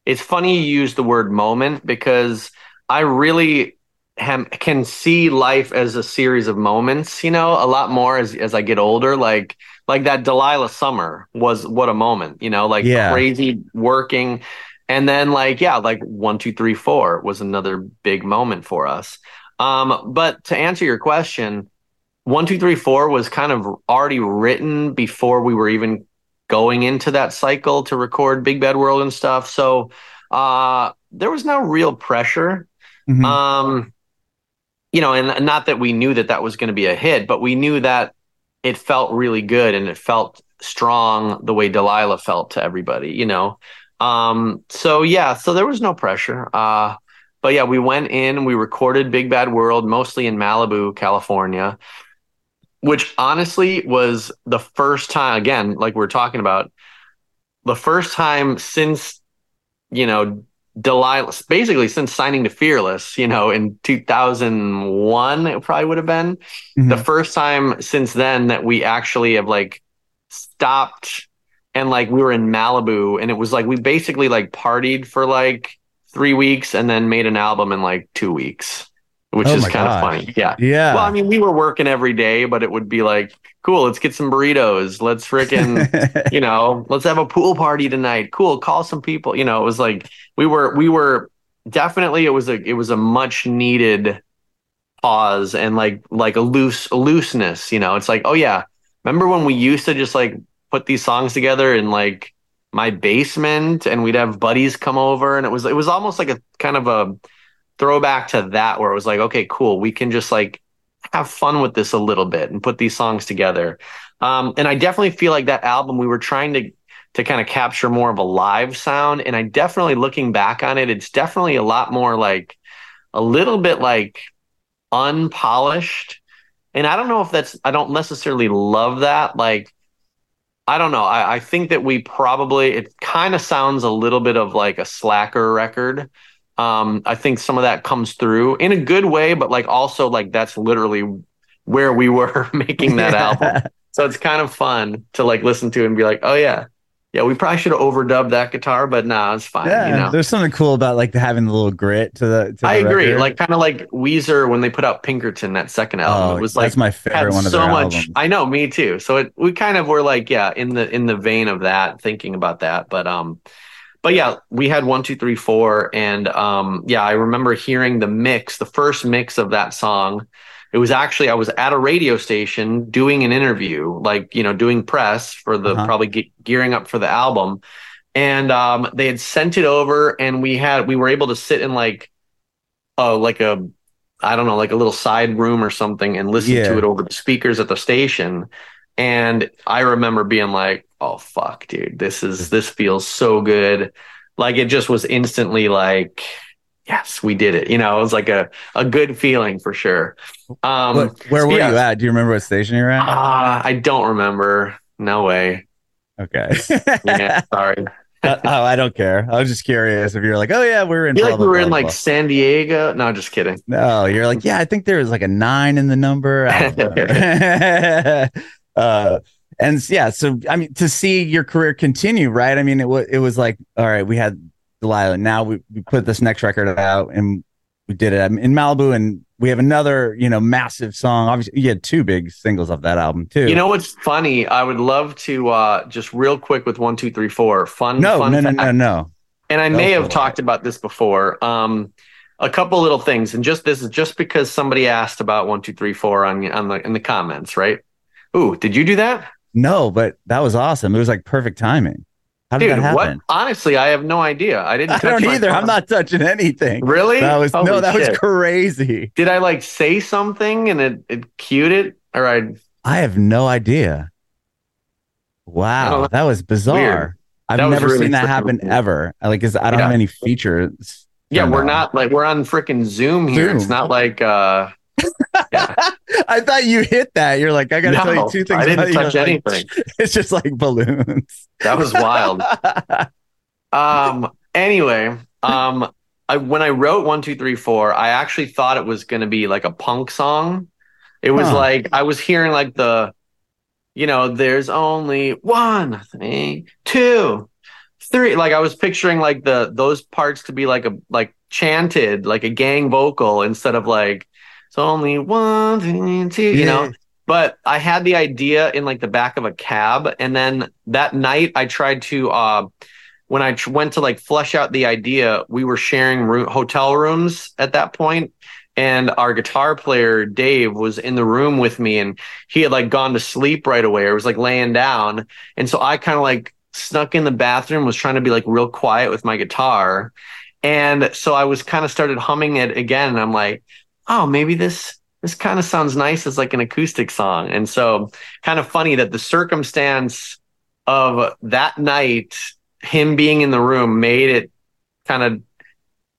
it's funny you use the word moment because I really ham- can see life as a series of moments, you know, a lot more as, as I get older. Like, like that Delilah summer was what a moment, you know, like Yeah. crazy working. And then like, yeah, like one, two, three, four was another big moment for us. Um, but to answer your question, one, two, three, four was kind of already written before we were even going into that cycle to record Big Bad World and stuff. So uh, there was no real pressure. Mhm. Um, you know, and not that we knew that that was going to be a hit, but we knew that it felt really good and it felt strong the way Delilah felt to everybody, you know. Um, so yeah, so there was no pressure. Uh, but yeah, we went in, we recorded Big Bad World mostly in Malibu, California, which honestly was the first time, again, like we we're talking about, the first time since, you know, Delilah, basically since signing to Fearless, you know, in 2001, it probably would have been Mhm. the first time since then that we actually have like stopped and like we were in Malibu and it was like we basically like partied for like three weeks and then made an album in like two weeks, which Oh is kind of funny. Yeah. yeah. Well, I mean, we were working every day, but it would be like, cool, let's get some burritos. Let's frickin', you know, let's have a pool party tonight. Cool, call some people. You know, it was like we were we were definitely it was a it was a much needed pause and like like a loose a looseness, you know. It's like, oh yeah, remember when we used to just like put these songs together in like my basement and we'd have buddies come over and it was it was almost like a kind of a throwback to that where it was like, okay, cool, we can just like have fun with this a little bit and put these songs together. Um, and I definitely feel like that album we were trying to to kind of capture more of a live sound. And I definitely looking back on it, it's definitely a lot more like a little bit like unpolished. And I don't know if that's I don't necessarily love that. Like I don't know. I, I think that we probably it kind of sounds a little bit of like a slacker record. Um, I think some of that comes through in a good way, but like also like that's literally where we were making that album. So it's kind of fun to like listen to and be like, oh yeah, Yeah, we probably should have overdubbed that guitar, but nah, it's fine. Yeah, you know? there's something cool about like having the little grit to the. To I the agree. record. Like kind of like Weezer when they put out Pinkerton, that second album. oh, it was like that's my favorite one of so their much. albums. I know, me too. So it, we kind of were like, yeah, in the in the vein of that, thinking about that. But um, but yeah, we had one, two, three, four, and um, yeah, I remember hearing the mix, the first mix of that song. It was actually I was at a radio station doing an interview, like you know, doing press for the Uh-huh. probably ge- gearing up for the album, and um, they had sent it over, and we had we were able to sit in like, oh, like a I don't know, like a little side room or something and listen Yeah. to it over the speakers at the station. And I remember being like, oh fuck, dude, this is this feels so good. Like it just was instantly like, yes, we did it. You know, it was like a, a good feeling for sure. Um What- where were yeah. you at? Do you remember what station you were at? ah, I don't remember. No way. okay. Yeah, sorry. oh, I don't care. I was just curious if you're like, oh yeah, we're in. like we were in like. San Diego. No, just kidding. No, you're like, yeah, I think there was like a nine in the number. I don't know. uh, and yeah, so I mean, to see your career continue, right? I mean, it was it was like, all right, we had Delilah. Now we, we put this next record out, and we did it in Malibu, and we have another, you know, massive song. Obviously, you had two big singles off that album too. You know what's funny? I would love to uh just real quick with one, two, three, four. Fun, no, fun no, no, no, no. and I may have talked about this before. Um, a couple little things, and just this is just because somebody asked about one, two, three, four on on the in the comments, right? Ooh, did you do that, No, but that was awesome. It was like perfect timing. How did dude? that What? happen? Honestly, I have no idea. I didn't. I touch don't either. I'm not touching anything. Really? That was no, that was crazy. Did I like say something and it it cued it, or I? I have no idea. Wow, that was bizarre. Weird. I've That never really seen that happen weird. ever. Like, is I don't Yeah. have any features. Yeah, we're on. not like we're on freaking Zoom here. It's not like uh. Yeah. I thought you hit that. You're like, I got to tell you two things. I didn't touch Like, anything. It's just like balloons. That was wild. Um. Anyway, um, I when I wrote one, two, three, four, I actually thought it was going to be like a punk song. It was Huh. like I was hearing like the, you know, there's only one thing, two, three. Like I was picturing like the those parts to be like a like chanted like a gang vocal instead of like it's only one thing, two. You know, but I had the idea in like the back of a cab, and then that night I tried to. uh when I tr- went to like flesh out the idea, we were sharing hotel rooms at that point, and our guitar player Dave was in the room with me, and he had like gone to sleep right away, or was like laying down, and so I kind of like snuck in the bathroom, was trying to be like real quiet with my guitar, and so I was kind of started humming it again, and I'm like, oh, maybe this this kind of sounds nice as like an acoustic song, and so kind of funny that the circumstance of that night him being in the room made it kind of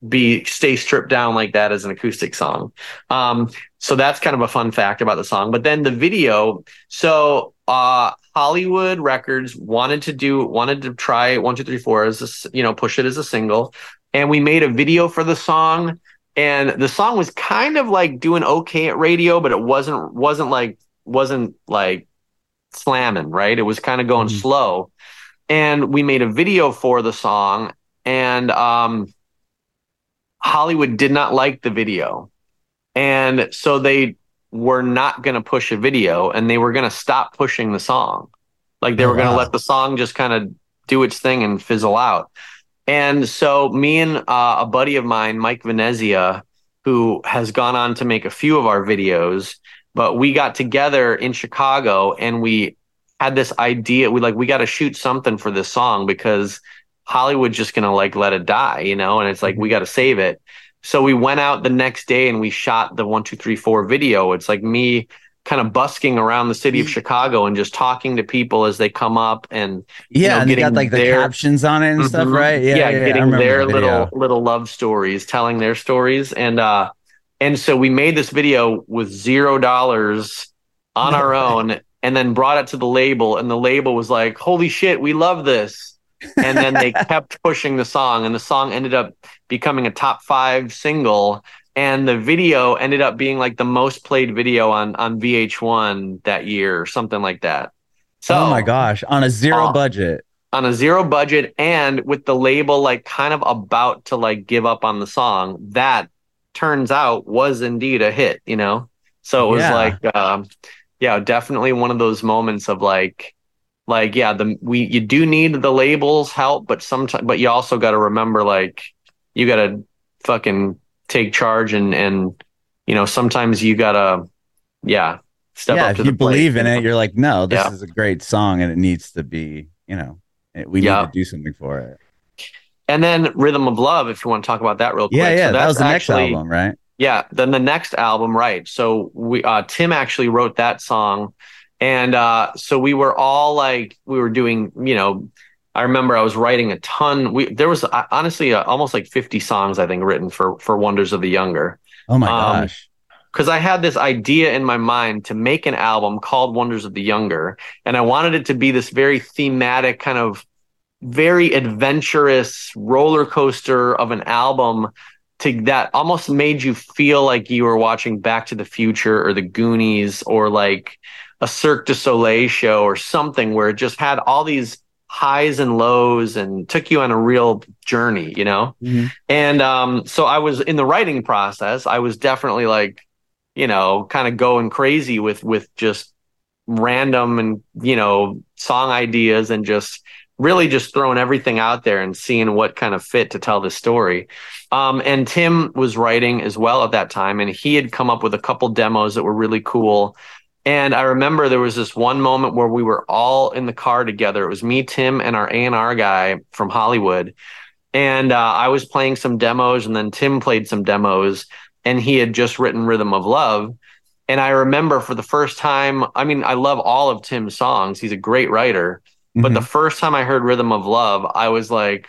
be stay stripped down like that as an acoustic song. Um, so that's kind of a fun fact about the song. But then the video, so uh, Hollywood Records wanted to do wanted to try one two three four as a, you know push it as a single, and we made a video for the song. And the song was kind of like doing okay at radio, but it wasn't wasn't like wasn't like slamming right. It was kind of going Mhm. slow and we made a video for the song and um Hollywood did not like the video. And so they were not going to push a video and they were going to stop pushing the song. Like they Oh, were going to wow. let the song just kind of do its thing and fizzle out. And so me and uh, a buddy of mine, Mike Venezia, who has gone on to make a few of our videos, but we got together in Chicago and we had this idea. We like we got to shoot something for this song because Hollywood's just gonna like let it die, you know. And it's like we got to save it. So we went out the next day and we shot the one two three four video. It's like me kind of busking around the city of Chicago and just talking to people as they come up and Yeah, know, they got getting like the their- captions on it and stuff, Mhm. right? Yeah, yeah, I getting their the little little love stories, telling their stories, and uh, and so we made this video with zero dollars on our own, and then brought it to the label, and the label was like, "Holy shit, we love this!" And then they kept pushing the song, and the song ended up becoming a top five single. And the video ended up being like the most played video on on VH1 that year, or something like that. So oh my gosh, on a zero Uh, budget. on a zero budget and with the label like kind of about to like give up on the song that turns out was indeed a hit you know so it was Yeah. like um yeah definitely one of those moments of like like yeah the we you do need the labels help but sometimes but you also got to remember like you got to fucking take charge and and you know sometimes you got to yeah step yeah, up if to you the plate, believe in you know? it, you're like, no, this Yeah. is a great song and it needs to be, you know, we Yeah. need to do something for it. and then rhythm of love if you want to talk about that real quick Yeah, yeah, So that was the next actually- album, right? Yeah, then the next album, right? So we uh Tim actually wrote that song and uh so we were all like we were doing, you know, I remember I was writing a ton. We there was uh, honestly uh, almost like 50 songs I think written for for Wonders of the Younger Oh my Um, gosh. because I had this idea in my mind to make an album called Wonders of the Younger, and I wanted it to be this very thematic, kind of very adventurous roller coaster of an album to that almost made you feel like you were watching Back to the Future or The Goonies or like a Cirque du Soleil show or something where it just had all these highs and lows and took you on a real journey, you know? Mhm. And um, so I was in the writing process, I was definitely like, you know, kind of going crazy with with just random and you know song ideas and just really just throwing everything out there and seeing what kind of fit to tell the story. Um, and Tim was writing as well at that time, and he had come up with a couple demos that were really cool. And I remember there was this one moment where we were all in the car together. It was me, Tim, and our A&R guy from Hollywood. And uh, I was playing some demos, and then Tim played some demos, and he had just written Rhythm of Love. And I remember for the first time, I mean, I love all of Tim's songs. He's a great writer. But Mhm. the first time I heard Rhythm of Love, I was like,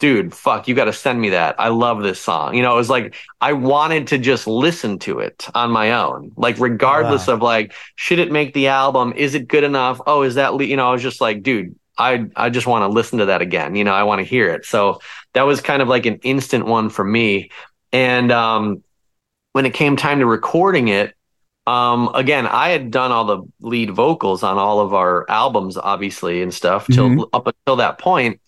dude, fuck, you got to send me that. I love this song. You know, it was like I wanted to just listen to it on my own, like regardless Wow. of like, should it make the album? Is it good enough? Oh, is that, you know, I was just like, dude, I, I just want to listen to that again. You know, I want to hear it. So that was kind of like an instant one for me. And um, when it came time to recording it, um, again, I had done all the lead vocals on all of our albums, obviously, and stuff till Mhm. up until that point.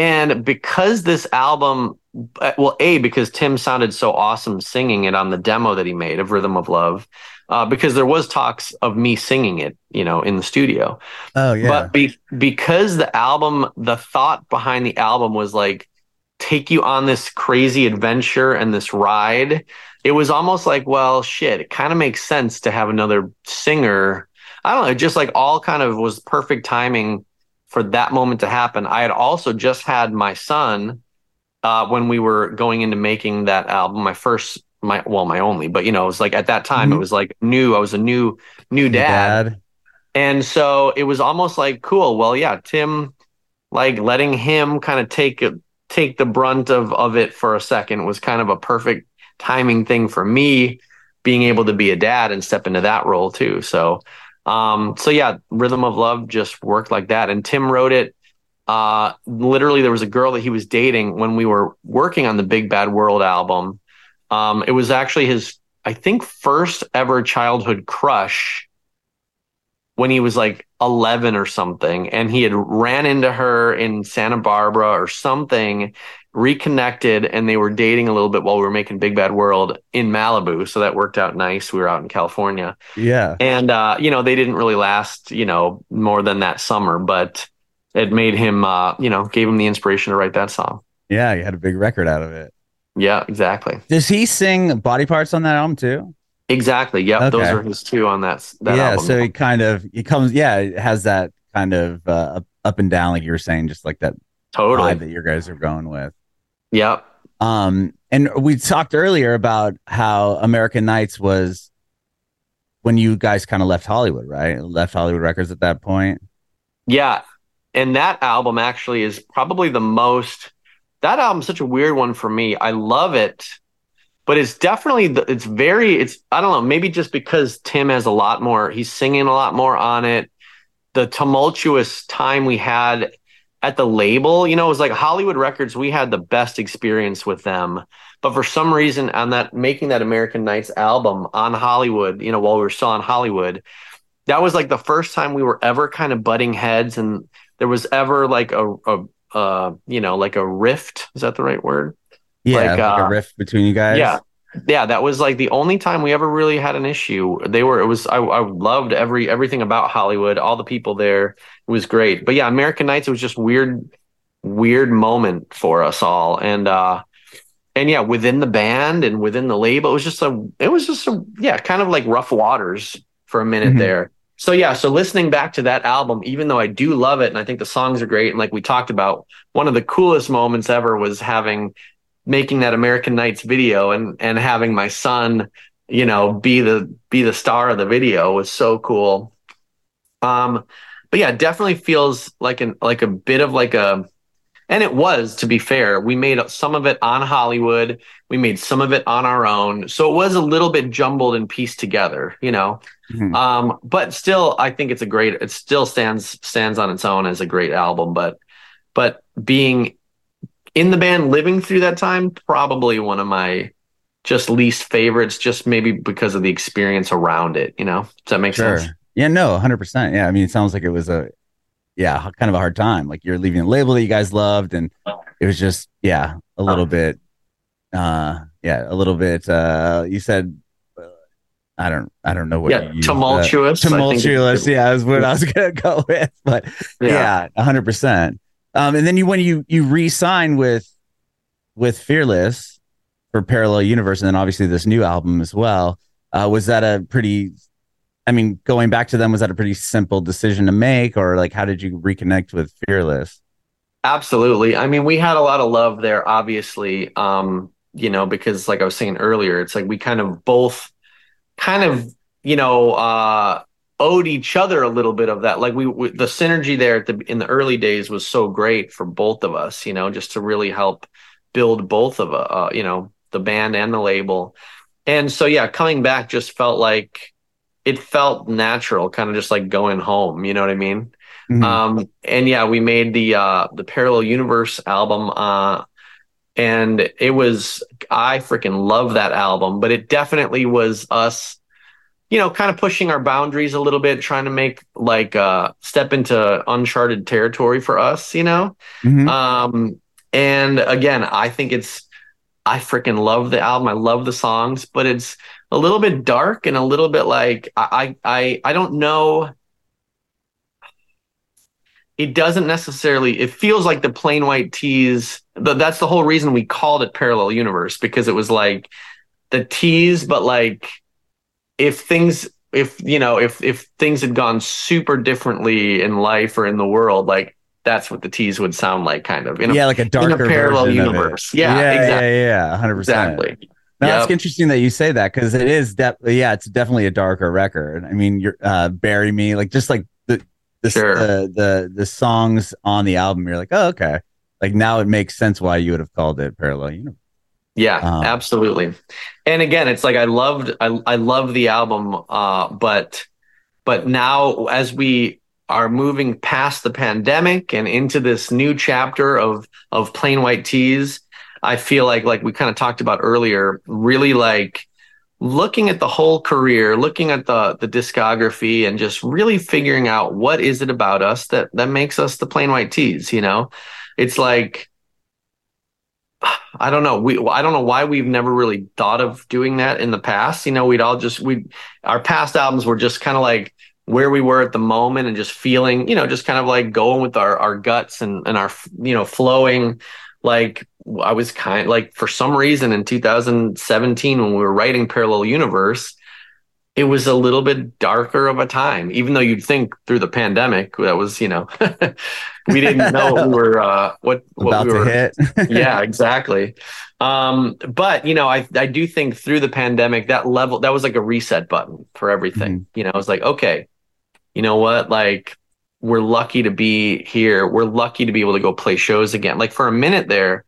And because this album, uh, well, A, because Tim sounded so awesome singing it on the demo that he made of Rhythm of Love, uh, because there was talks of me singing it, you know, in the studio. oh yeah. But be- because the album, the thought behind the album was like take you on this crazy adventure and this ride. It was almost like, well, shit, it kind of makes sense to have another singer. I don't know, it just like all kind of was perfect timing for that moment to happen. I had also just had my son uh, when we were going into making that album, my first, my well, my only, but you know, it was like at that time, Mhm. it was like new. I was a new, new Your dad. And so it was almost like cool. Well, yeah, Tim, like letting him kind of take it, take the brunt of of it for a second was kind of a perfect timing thing for me being able to be a dad and step into that role too. So, um, so yeah, Rhythm of Love just worked like that. And Tim wrote it. Uh, literally, there was a girl that he was dating when we were working on the Big Bad World album. Um, it was actually his, I think, first ever childhood crush when he was like 11 or something and he had ran into her in Santa Barbara or something reconnected and they were dating a little bit while we were making Big Bad World in Malibu so that worked out nice we were out in California Yeah. and uh you know they didn't really last you know more than that summer but it made him uh you know gave him the inspiration to write that song Yeah. He had a big record out of it. yeah exactly Does he sing body parts on that album too? exactly yep those are his two on that that yeah. album So he kind of he comes. Yeah, it has that kind of uh, up- up and down, like you were saying, just like that totally that you guys are going with. Yep Um, and we talked earlier about how American Nights was when you guys kind of left Hollywood, right? Left Hollywood Records at that point. Yeah. And that album actually is probably the most that album's such a weird one for me. I love it, but it's definitely the, it's very it's I don't know, maybe just because Tim has a lot more, he's singing a lot more on it. The tumultuous time we had at the label, you know, it was like Hollywood Records, we had the best experience with them. But for some reason on that making that American Nights album on Hollywood, you know, while we were still on Hollywood, that was like the first time we were ever kind of butting heads and there was ever like a, a uh, you know, like a rift. Is that the right word? Yeah, Like, like, a uh, rift between you guys. Yeah. Yeah, that was like the only time we ever really had an issue. They were it was I, I loved every everything about Hollywood, all the people there. It was great. But yeah, American Nights it was just weird weird moment for us all. And uh and yeah, within the band and within the label, it was just a it was just a yeah, kind of like rough waters for a minute Mhm. there. So yeah, so listening back to that album, even though I do love it and I think the songs are great, and like we talked about, one of the coolest moments ever was having making that American Nights video and and having my son, you know, be the be the star of the video was so cool. Um, but yeah, it definitely feels like an like a bit of like a and it was to be fair. We made some of it on hollywood. We made some of it on our own. So it was a little bit jumbled and pieced together you know? Mhm. um but still i think it's a great it still stands stands on its own as a great album. But but being in the band living through that time probably one of my just least favorites just maybe because of the experience around it you know does that make Sure. sense Yeah, no, 100%. Yeah, I mean, it sounds like it was a, yeah, kind of a hard time. Like you're leaving a label that you guys loved, and it was just, yeah, a little bit, uh, yeah, a little bit. Uh, you said, uh, I don't, I don't know what. yeah you used, uh, tumultuous I think tumultuous. Yeah, is what I was gonna go with. But yeah, a hundred percent. Um, and then you when you you re-sign with with Fearless for Parallel Universe, and then obviously this new album as well. Uh, was that a pretty? I mean, going back to them, was that a pretty simple decision to make, or like how did you reconnect with Fearless? Absolutely. I mean, we had a lot of love there, obviously. Um, you know, because like I was saying earlier, it's like we kind of both kind of, you know, uh owed each other a little bit of that. Like we, we the synergy there at the in the early days was so great for both of us, you know, just to really help build both of uh, you know, the band and the label. And so yeah, coming back just felt like it felt natural, kind of just like going home, you know what I mean? Mhm. Um, and yeah, we made the uh, the Parallel Universe album, uh, and it was I freaking love that album. But it definitely was us, you know, kind of pushing our boundaries a little bit, trying to make like uh, step into uncharted territory for us, you know. Mhm. Um, and again, I think it's I freaking love the album. I love the songs, but it's a little bit dark and a little bit like I I I don't know. It doesn't necessarily. It feels like the Plain White T's. The, that's the whole reason we called it Parallel Universe because it was like the T's, but like if things if you know if if things had gone super differently in life or in the world, like that's what the T's would sound like, kind of. In a, yeah, like a darker parallel version of universe. Yeah, yeah, exactly. yeah, yeah, hundred percent. exactly. No, Yep. That's interesting that you say that because it is de- yeah, it's definitely a darker record. I mean, you're uh Bury Me, like just like the the, Sure. the the the songs on the album, you're like, oh, okay. Like now it makes sense why you would have called it Parallel Universe. Yeah, Um, absolutely. And again, it's like I loved I I love the album uh but but now as we are moving past the pandemic and into this new chapter of of Plain White T's, I feel like like we kind of talked about earlier, really like looking at the whole career, looking at the the discography and just really figuring out what is it about us that that makes us the Plain White T's, you know? It's like I don't know. We I don't know why we've never really thought of doing that in the past. You know, we'd all just we our past albums were just kind of like where we were at the moment and just feeling, you know, just kind of like going with our our guts and and our you know flowing. Like I was kind like for some reason in 2017 when we were writing Parallel Universe, it was a little bit darker of a time. Even though you'd think through the pandemic that was, you know, we didn't know we were uh, what what About we were hit. yeah, exactly. Um, but you know, I I do think through the pandemic that level that was like a reset button for everything. You know, I was like, okay, you know what? Like we're lucky to be here. We're lucky to be able to go play shows again. Like for a minute there,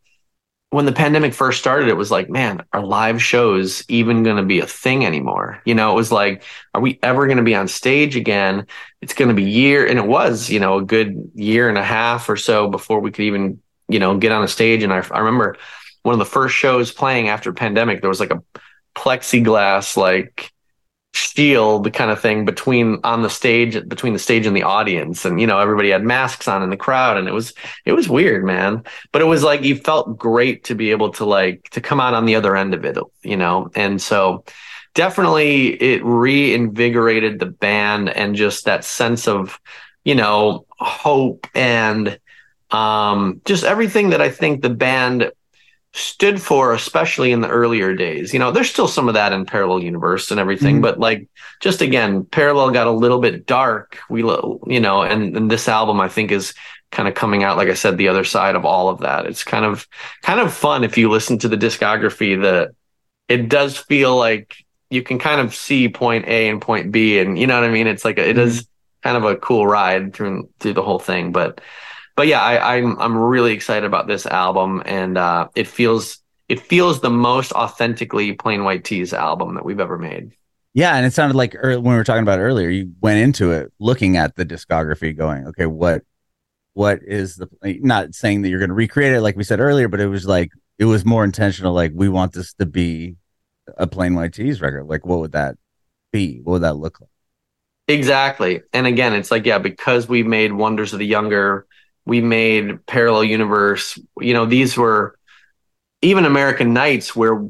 when the pandemic first started, it was like, man, are live shows even going to be a thing anymore? You know, it was like, are we ever going to be on stage again? It's going to be year, and it was, you know, a good year and a half or so before we could even, you know, get on a stage. And I, I remember one of the first shows playing after pandemic, there was like a plexiglass, like shield kind of thing between on the stage between the stage and the audience. And you know everybody had masks on in the crowd and it was it was weird man. But it was like you felt great to be able to like to come out on the other end of it you know? And so definitely it reinvigorated the band and just that sense of you know hope and um just everything that i think the band stood for, especially in the earlier days. You know, there's still some of that in Parallel Universe and everything, mm-hmm. but like just again, Parallel got a little bit dark. We, you know, and, and this album I think is kind of coming out, like I said, the other side of all of that. It's kind of kind of fun if you listen to the discography that it does feel like you can kind of see point A and point B, and you know what I mean. It's like a, it mm-hmm. is kind of a cool ride through through the whole thing, but but yeah, I, I'm I'm really excited about this album, and uh, it feels it feels the most authentically Plain White T's album that we've ever made. Yeah, and it sounded like when we were talking about earlier, you went into it looking at the discography, going, okay, what what is the not saying that you're going to recreate it like we said earlier, but it was like it was more intentional. Like we want this to be a Plain White T's record. Like what would that be? What would that look like? Exactly. And again, it's like yeah, because we made Wonders of the Younger we made parallel universe. You know these were even american nights where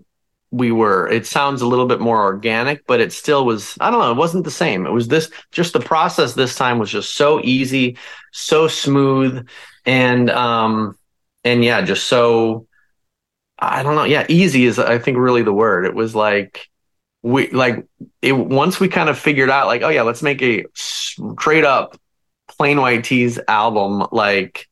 we were. It sounds a little bit more organic but it still was i don't know it wasn't the same. It was this just the process this time was just so easy so smooth and um and yeah just so i don't know yeah easy is i think really the word. It was like we like it once we kind of figured out like oh yeah let's make a straight up Plain White T's album, like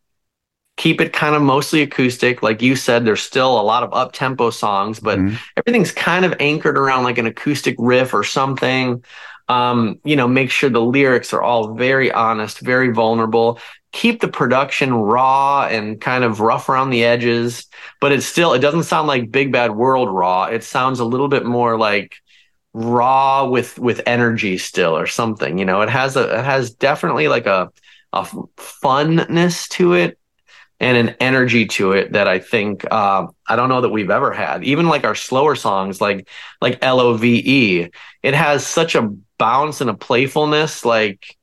keep it kind of mostly acoustic. Like you said, there's still a lot of up tempo songs, but mm-hmm. everything's kind of anchored around like an acoustic riff or something. Um, you know, make sure the lyrics are all very honest, very vulnerable. Keep the production raw and kind of rough around the edges, but it's still, it doesn't sound like Big Bad World raw. It sounds a little bit more like raw with with energy still or something you know it has a it has definitely like a a funness to it and an energy to it that I think uh, I don't know that we've ever had. Even like our slower songs, like like L O V E, it has such a bounce and a playfulness, like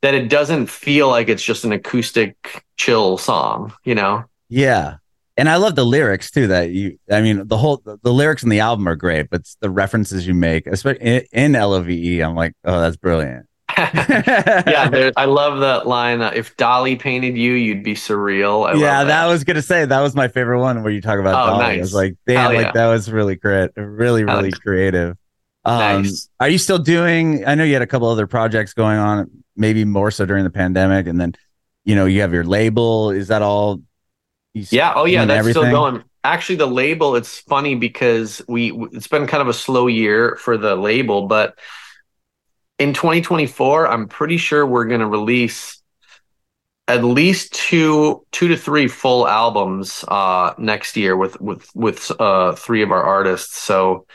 that it doesn't feel like it's just an acoustic chill song. You know? Yeah, and I love the lyrics too. That you, I mean, the whole the, the lyrics in the album are great, but the references you make, especially in, in Love, I'm like, oh, that's brilliant. yeah, I love that line. Uh, if Dali painted you, you'd be surreal. I yeah, that. that. was gonna say that was my favorite one where you talk about oh, Dali. Nice. I was like, damn, like that was really great, really, really creative. Um, nice. Are you still doing? I know you had a couple other projects going on, maybe more so during the pandemic, and then you know you have your label. Is that all yeah. Oh, yeah. That's everything? still going. Actually, the label. It's funny because we. It's been kind of a slow year for the label, but in 2024, I'm pretty sure we're going to release at least two two to three full albums uh, next year with with with uh, three of our artists. So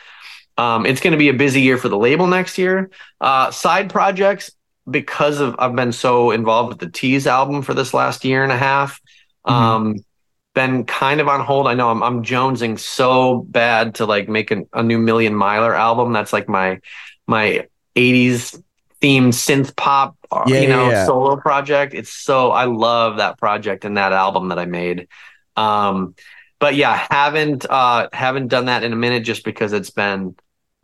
um, it's going to be a busy year for the label next year. Uh, side projects because of I've been so involved with the T's album for this last year and a half. Mm-hmm. Um, been kind of on hold. I know I'm, I'm jonesing so bad to like make an, a new Million Miler album. That's like my my 80s themed synth pop, uh, yeah, you know, yeah. solo project. It's so I love that project and that album that I made. Um, but yeah, haven't uh haven't done that in a minute just because it's been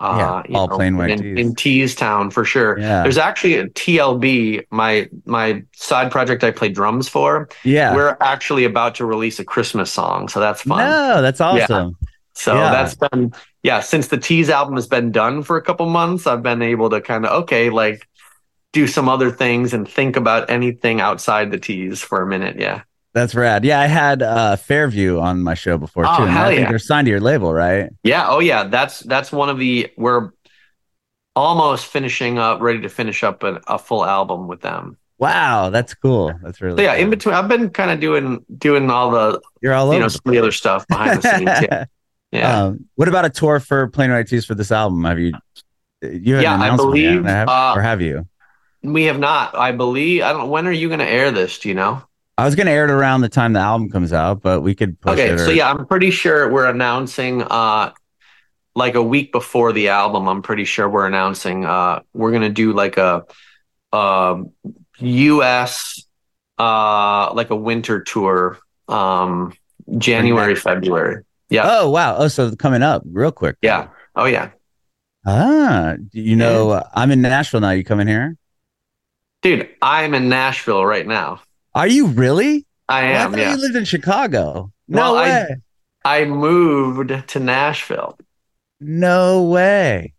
uh, yeah, all know, plain white in, in T's Town for sure. Yeah. There's actually a TLB, my my side project I play drums for. Yeah, we're actually about to release a Christmas song, so that's fun. No, that's awesome. Yeah. So yeah. that's been yeah. Since the T's album has been done for a couple months, I've been able to kind of okay, like do some other things and think about anything outside the T's for a minute. Yeah. That's rad. Yeah, I had uh, Fairview on my show before oh, too. Hell I think they're signed to your label, right? Yeah. Oh yeah. That's that's one of the we're almost finishing up, ready to finish up a, a full album with them. Wow, that's cool. That's really so yeah. Cool. In between, I've been kind of doing doing all the you're all you know some of the other stuff behind the scenes. Yeah. Yeah. Um, what about a tour for Plain T's for this album? Have you you yeah, I believe, yet, uh, or have you? We have not. I believe. I don't. When are you going to air this? Do you know? I was going to air it around the time the album comes out, but we could push okay, it. Okay, so yeah, I'm pretty sure we're announcing uh like a week before the album, I'm pretty sure we're announcing uh, we're gonna do like a, a U.S. Uh, like a winter tour, um, January, February. Yeah. Oh wow! Oh, so coming up real quick. Yeah. Oh yeah. Ah, you know, uh, I'm in Nashville now. You coming here? Dude, I'm in Nashville right now. Are you really? I Well, am. thought yeah. you lived in Chicago. No Well, way. I moved to Nashville. no way.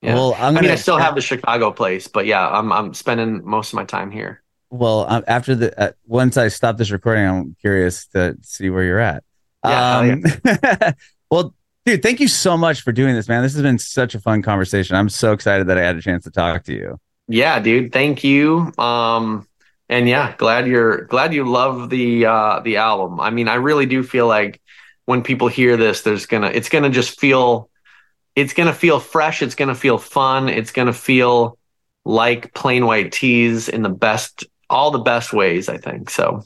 Yeah. Well, I'm gonna. mean, I still have the Chicago place, but yeah, I'm I'm spending most of my time here. Well, um, after the uh, once I stop this recording, I'm curious to see where you're at. Yeah, Um, well, dude, thank you so much for doing this, man. This has been such a fun conversation. I'm so excited that I had a chance to talk to you. Yeah, dude. Thank you. Um, and yeah, glad you're glad you love the uh the album. I mean, I really do feel like when people hear this, there's gonna it's gonna just feel it's gonna feel fresh. It's gonna feel fun. It's gonna feel like Plain White T's in the best all the best ways. I think so.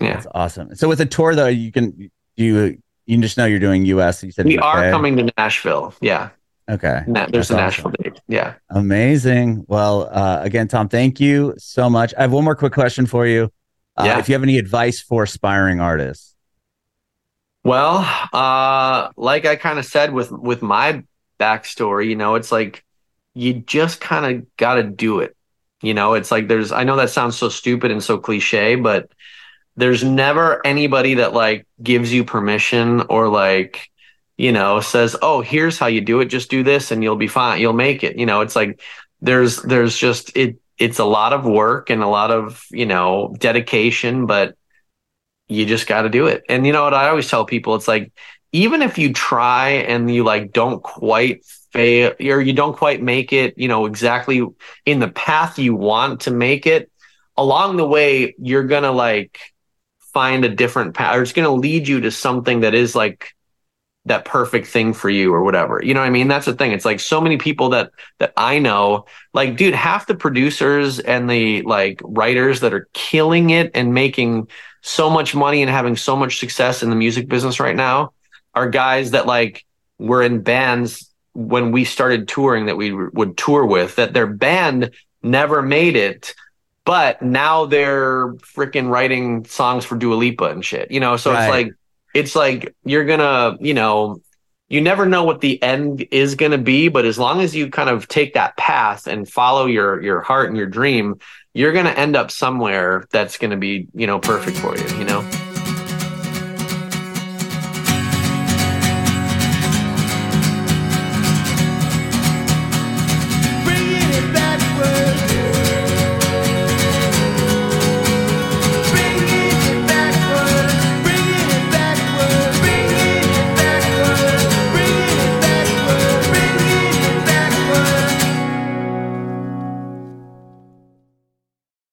Yeah, That's awesome. So with the tour though, you can you you just know you're doing US. You said we UK. are coming to Nashville. Yeah, Okay. Na- there's That's a awesome. Date. Yeah. Amazing. Well, uh, again, Tom, thank you so much. I have one more quick question for you. Uh, Yeah. If you have any advice for aspiring artists, Well, uh, like I kind of said with with my backstory, you know, it's like you just kind of got to do it. You know, it's like there's I know that sounds so stupid and so cliche, but there's never anybody that like gives you permission or like you know says, "Oh, here's how you do it. Just do this and you'll be fine. You'll make it." You know, it's like there's there's just it it's a lot of work and a lot of, you know, dedication, but you just got to do it. And you know what I always tell people it's like even if you try and you like don't quite fail or you don't quite make it, you know, exactly in the path you want to make it, along the way you're going to like find a different path or it's going to lead you to something that is like that perfect thing for you or whatever. You know what I mean? That's the thing. It's like so many people that that I know, like dude, half the producers and the like writers that are killing it and making so much money and having so much success in the music business right now are guys that like were in bands when we started touring that we would tour with that their band never made it but now they're freaking writing songs for Dua Lipa and shit you know so Right. it's like it's like you're gonna you know you never know what the end is to be but as long as you kind of take that path and follow your your heart and your dream you're to end up somewhere that's to be you know perfect for you you know